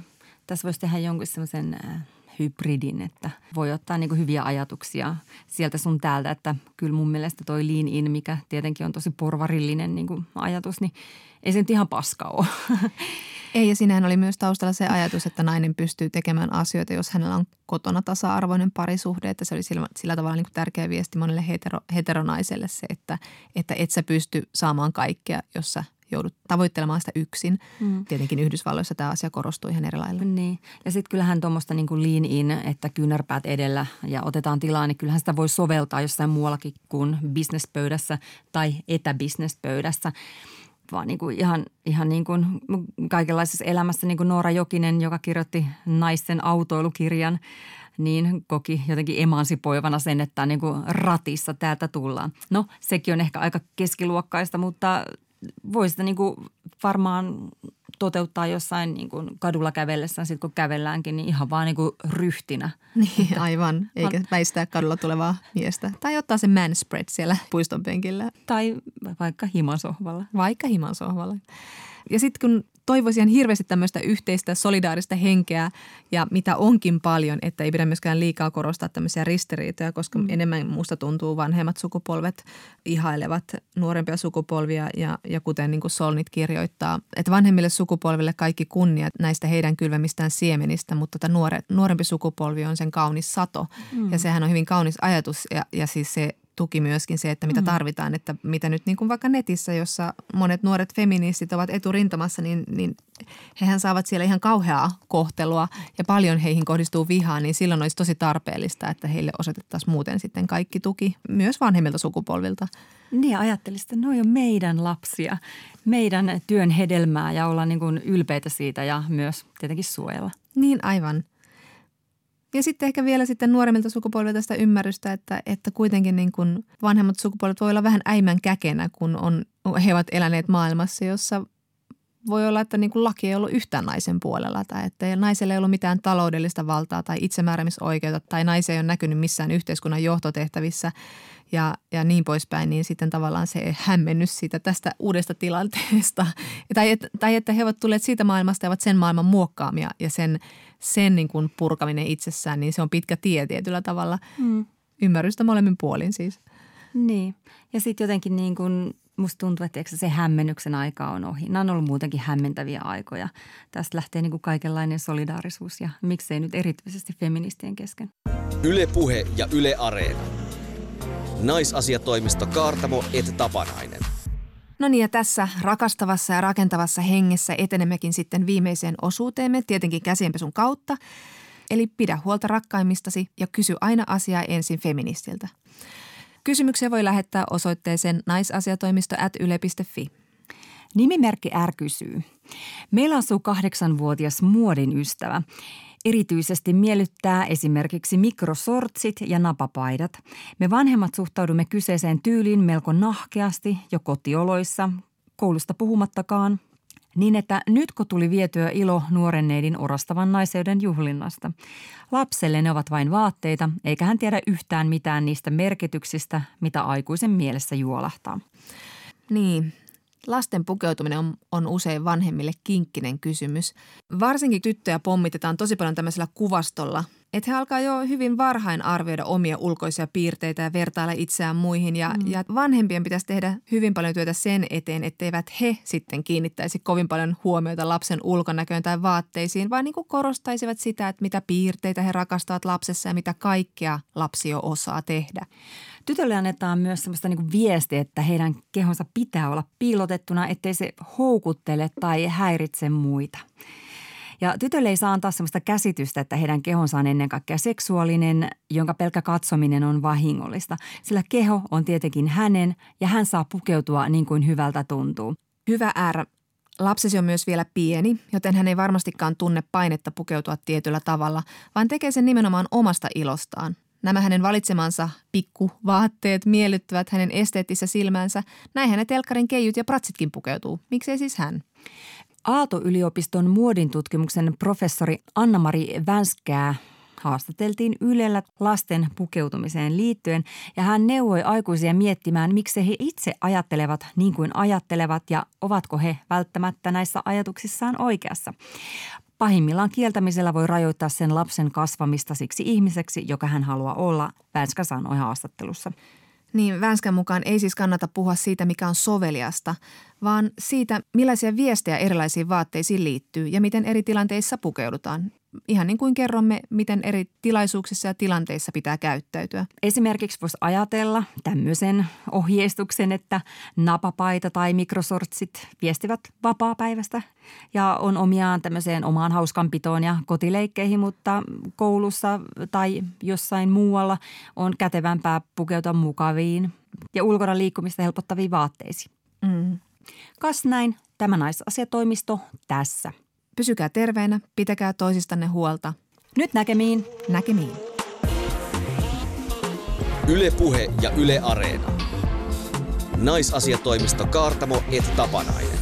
tässä voisi tehdä jonkun semmoisen äh, – hybridin, että voi ottaa niin kuin hyviä ajatuksia sieltä sun täältä, että kyllä mun mielestä toi lean in, mikä tietenkin on tosi porvarillinen niin kuin ajatus, niin ei se nyt ihan paska ole. *laughs* Ei, ja sinähän oli myös taustalla se ajatus, että nainen pystyy tekemään asioita, jos hänellä on kotona tasa-arvoinen parisuhde. Että se oli sillä, sillä tavalla niin kuin tärkeä viesti monelle hetero, heteronaiselle se, että, että et sä pysty saamaan kaikkea, jos sä joudut tavoittelemaan sitä yksin. Mm. Tietenkin Yhdysvalloissa tämä asia korostuu ihan eri lailla. Niin. Ja sitten kyllähän tuommoista niin kuin lean in, että kyynärpäät edellä ja otetaan tilaa, niin kyllähän sitä voi soveltaa jossain muuallakin kuin bisnespöydässä tai etäbisnespöydässä vaan niin kuin ihan, ihan niin kuin kaikenlaisessa elämässä, niin kuin Noora Jokinen, joka kirjoitti naisten autoilukirjan, niin koki jotenkin emansipoivana sen, että niin kuin ratissa täältä tullaan. No, sekin on ehkä aika keskiluokkaista, mutta voi sitä niin kuin varmaan toteuttaa jossain niin kuin kadulla kävellessä, sitten kun kävelläänkin, niin ihan vaan niin kuin ryhtinä. Niin, *laughs* aivan. Eikä väistää kadulla tulevaa miestä. Tai ottaa se manspread siellä puiston penkillä. Tai vaikka himasohvalla. Vaikka himasohvalla. Ja sitten kun toivoisin hirveästi tämmöistä yhteistä solidaarista henkeä ja mitä onkin paljon, että ei pidä myöskään liikaa korostaa tämmöisiä ristiriitoja, koska mm. enemmän musta tuntuu vanhemmat sukupolvet ihailevat nuorempia sukupolvia ja, ja kuten niin kuin Solnit kirjoittaa, että vanhemmille sukupolville kaikki kunnia näistä heidän kylvämistään siemenistä, mutta tota nuore, nuorempi sukupolvi on sen kaunis sato mm. ja sehän on hyvin kaunis ajatus ja, ja siis se tuki myöskin se, että mitä mm. tarvitaan, että mitä nyt niin kuin vaikka netissä, jossa monet nuoret feministit ovat eturintamassa, niin, niin hehän saavat siellä ihan kauheaa kohtelua ja paljon heihin kohdistuu vihaa, niin silloin olisi tosi tarpeellista, että heille osoitettaisiin muuten sitten kaikki tuki myös vanhemmilta sukupolvilta. Niin ajattelisin, että noi on meidän lapsia, meidän työn hedelmää ja olla niin kuin ylpeitä siitä ja myös tietenkin suojella. Niin aivan. Ja sitten ehkä vielä sitten nuoremmilta sukupolvilta sitä ymmärrystä, että, että kuitenkin niin kuin vanhemmat sukupolvet voi olla vähän äimän käkenä, kun on, he ovat eläneet maailmassa, jossa voi olla, että niin kuin laki ei ollut yhtään naisen puolella tai että naisella ei ollut mitään taloudellista valtaa tai itsemääräämisoikeutta tai naisia ei ole näkynyt missään yhteiskunnan johtotehtävissä ja, ja niin poispäin, niin sitten tavallaan se hämmennys siitä tästä uudesta tilanteesta. *laughs* Tai, et, tai että he ovat tulleet siitä maailmasta ja ovat sen maailman muokkaamia ja sen, sen niin kuin purkaminen itsessään, niin se on pitkä tie tietyllä tavalla. Mm. Ymmärrystä molemmin puolin siis. Niin. Ja sitten jotenkin niin kuin musta tuntuu, että se hämmennyksen aika on ohi. Nämä on ollut muutenkin hämmentäviä aikoja. Tästä lähtee niin kuin kaikenlainen solidaarisuus ja miksei nyt erityisesti feministien kesken. Yle Puhe ja Yle Areena. Naisasiatoimisto Kaartamo et Tapanainen. No niin ja tässä rakastavassa ja rakentavassa hengessä etenemmekin sitten viimeiseen osuuteemme, tietenkin käsienpesun kautta. Eli pidä huolta rakkaimmistasi ja kysy aina asiaa ensin feministiltä. Kysymyksiä voi lähettää osoitteeseen naisasiatoimisto at yle.fi. Nimimerkki R kysyy. Meillä asuu kahdeksanvuotias muodin ystävä. Erityisesti miellyttää esimerkiksi mikrosortsit ja napapaidat. Me vanhemmat suhtaudumme kyseiseen tyyliin melko nahkeasti jo kotioloissa, koulusta puhumattakaan, niin että nyt kun tuli vietyä ilo nuoren neidin orastavan naiseuden juhlinnasta. Lapselle ne ovat vain vaatteita, eikä hän tiedä yhtään mitään niistä merkityksistä, mitä aikuisen mielessä juolahtaa. Niin, Lasten pukeutuminen on, on usein vanhemmille kinkkinen kysymys. Varsinkin tyttöjä pommitetaan tosi paljon tämmöisellä kuvastolla, että he alkaa jo hyvin varhain arvioida omia ulkoisia piirteitä ja vertailla itseään muihin. Ja, mm. ja vanhempien pitäisi tehdä hyvin paljon työtä sen eteen, etteivät he sitten kiinnittäisi kovin paljon huomiota lapsen ulkonäköön tai vaatteisiin, vaan niin kuin korostaisivat sitä, että mitä piirteitä he rakastavat lapsessa ja mitä kaikkea lapsi jo osaa tehdä. Tytölle annetaan myös sellaista niin viestiä, että heidän kehonsa pitää olla piilotettuna, ettei se houkuttele tai häiritse muita. Ja tytölle ei saa antaa sellaista käsitystä, että heidän kehonsa on ennen kaikkea seksuaalinen, jonka pelkkä katsominen on vahingollista. Sillä keho on tietenkin hänen ja hän saa pukeutua niin kuin hyvältä tuntuu. Hyvä äärä. Lapsesi on myös vielä pieni, joten hän ei varmastikaan tunne painetta pukeutua tietyllä tavalla, vaan tekee sen nimenomaan omasta ilostaan. Nämä hänen valitsemansa pikkuvaatteet miellyttävät hänen esteettissä silmänsä. Näin hänen telkkarin keijut ja pratsitkin pukeutuu. Miksei siis hän? Aalto-yliopiston muodintutkimuksen professori Anna-Mari Vänskää haastateltiin Ylellä lasten pukeutumiseen liittyen ja hän neuvoi aikuisia miettimään, miksi he itse ajattelevat niin kuin ajattelevat ja ovatko he välttämättä näissä ajatuksissaan oikeassa. Pahimmillaan kieltämisellä voi rajoittaa sen lapsen kasvamista siksi ihmiseksi, joka hän haluaa olla, Vänskä sanoi haastattelussa. Niin Vänskän mukaan ei siis kannata puhua siitä, mikä on soveliasta, vaan siitä, millaisia viestejä erilaisiin vaatteisiin liittyy ja miten eri tilanteissa pukeudutaan ihan niin kuin kerromme, miten eri tilaisuuksissa ja tilanteissa pitää käyttäytyä. Esimerkiksi voisi ajatella tämmöisen ohjeistuksen, että napapaita tai mikrosortsit viestivät vapaa-päivästä ja on omiaan tämmöiseen omaan hauskanpitoon ja kotileikkeihin, mutta koulussa tai jossain muualla on kätevämpää pukeutua mukaviin ja ulkona liikkumista helpottaviin vaatteisiin. Mm. Kas näin, tämä naisasiatoimisto tässä. Pysykää terveinä, pitäkää toisistanne huolta. Nyt näkemiin. Näkemiin. Ylepuhe ja Yle Areena. Naisasiatoimisto Kaartamo et Tapanainen.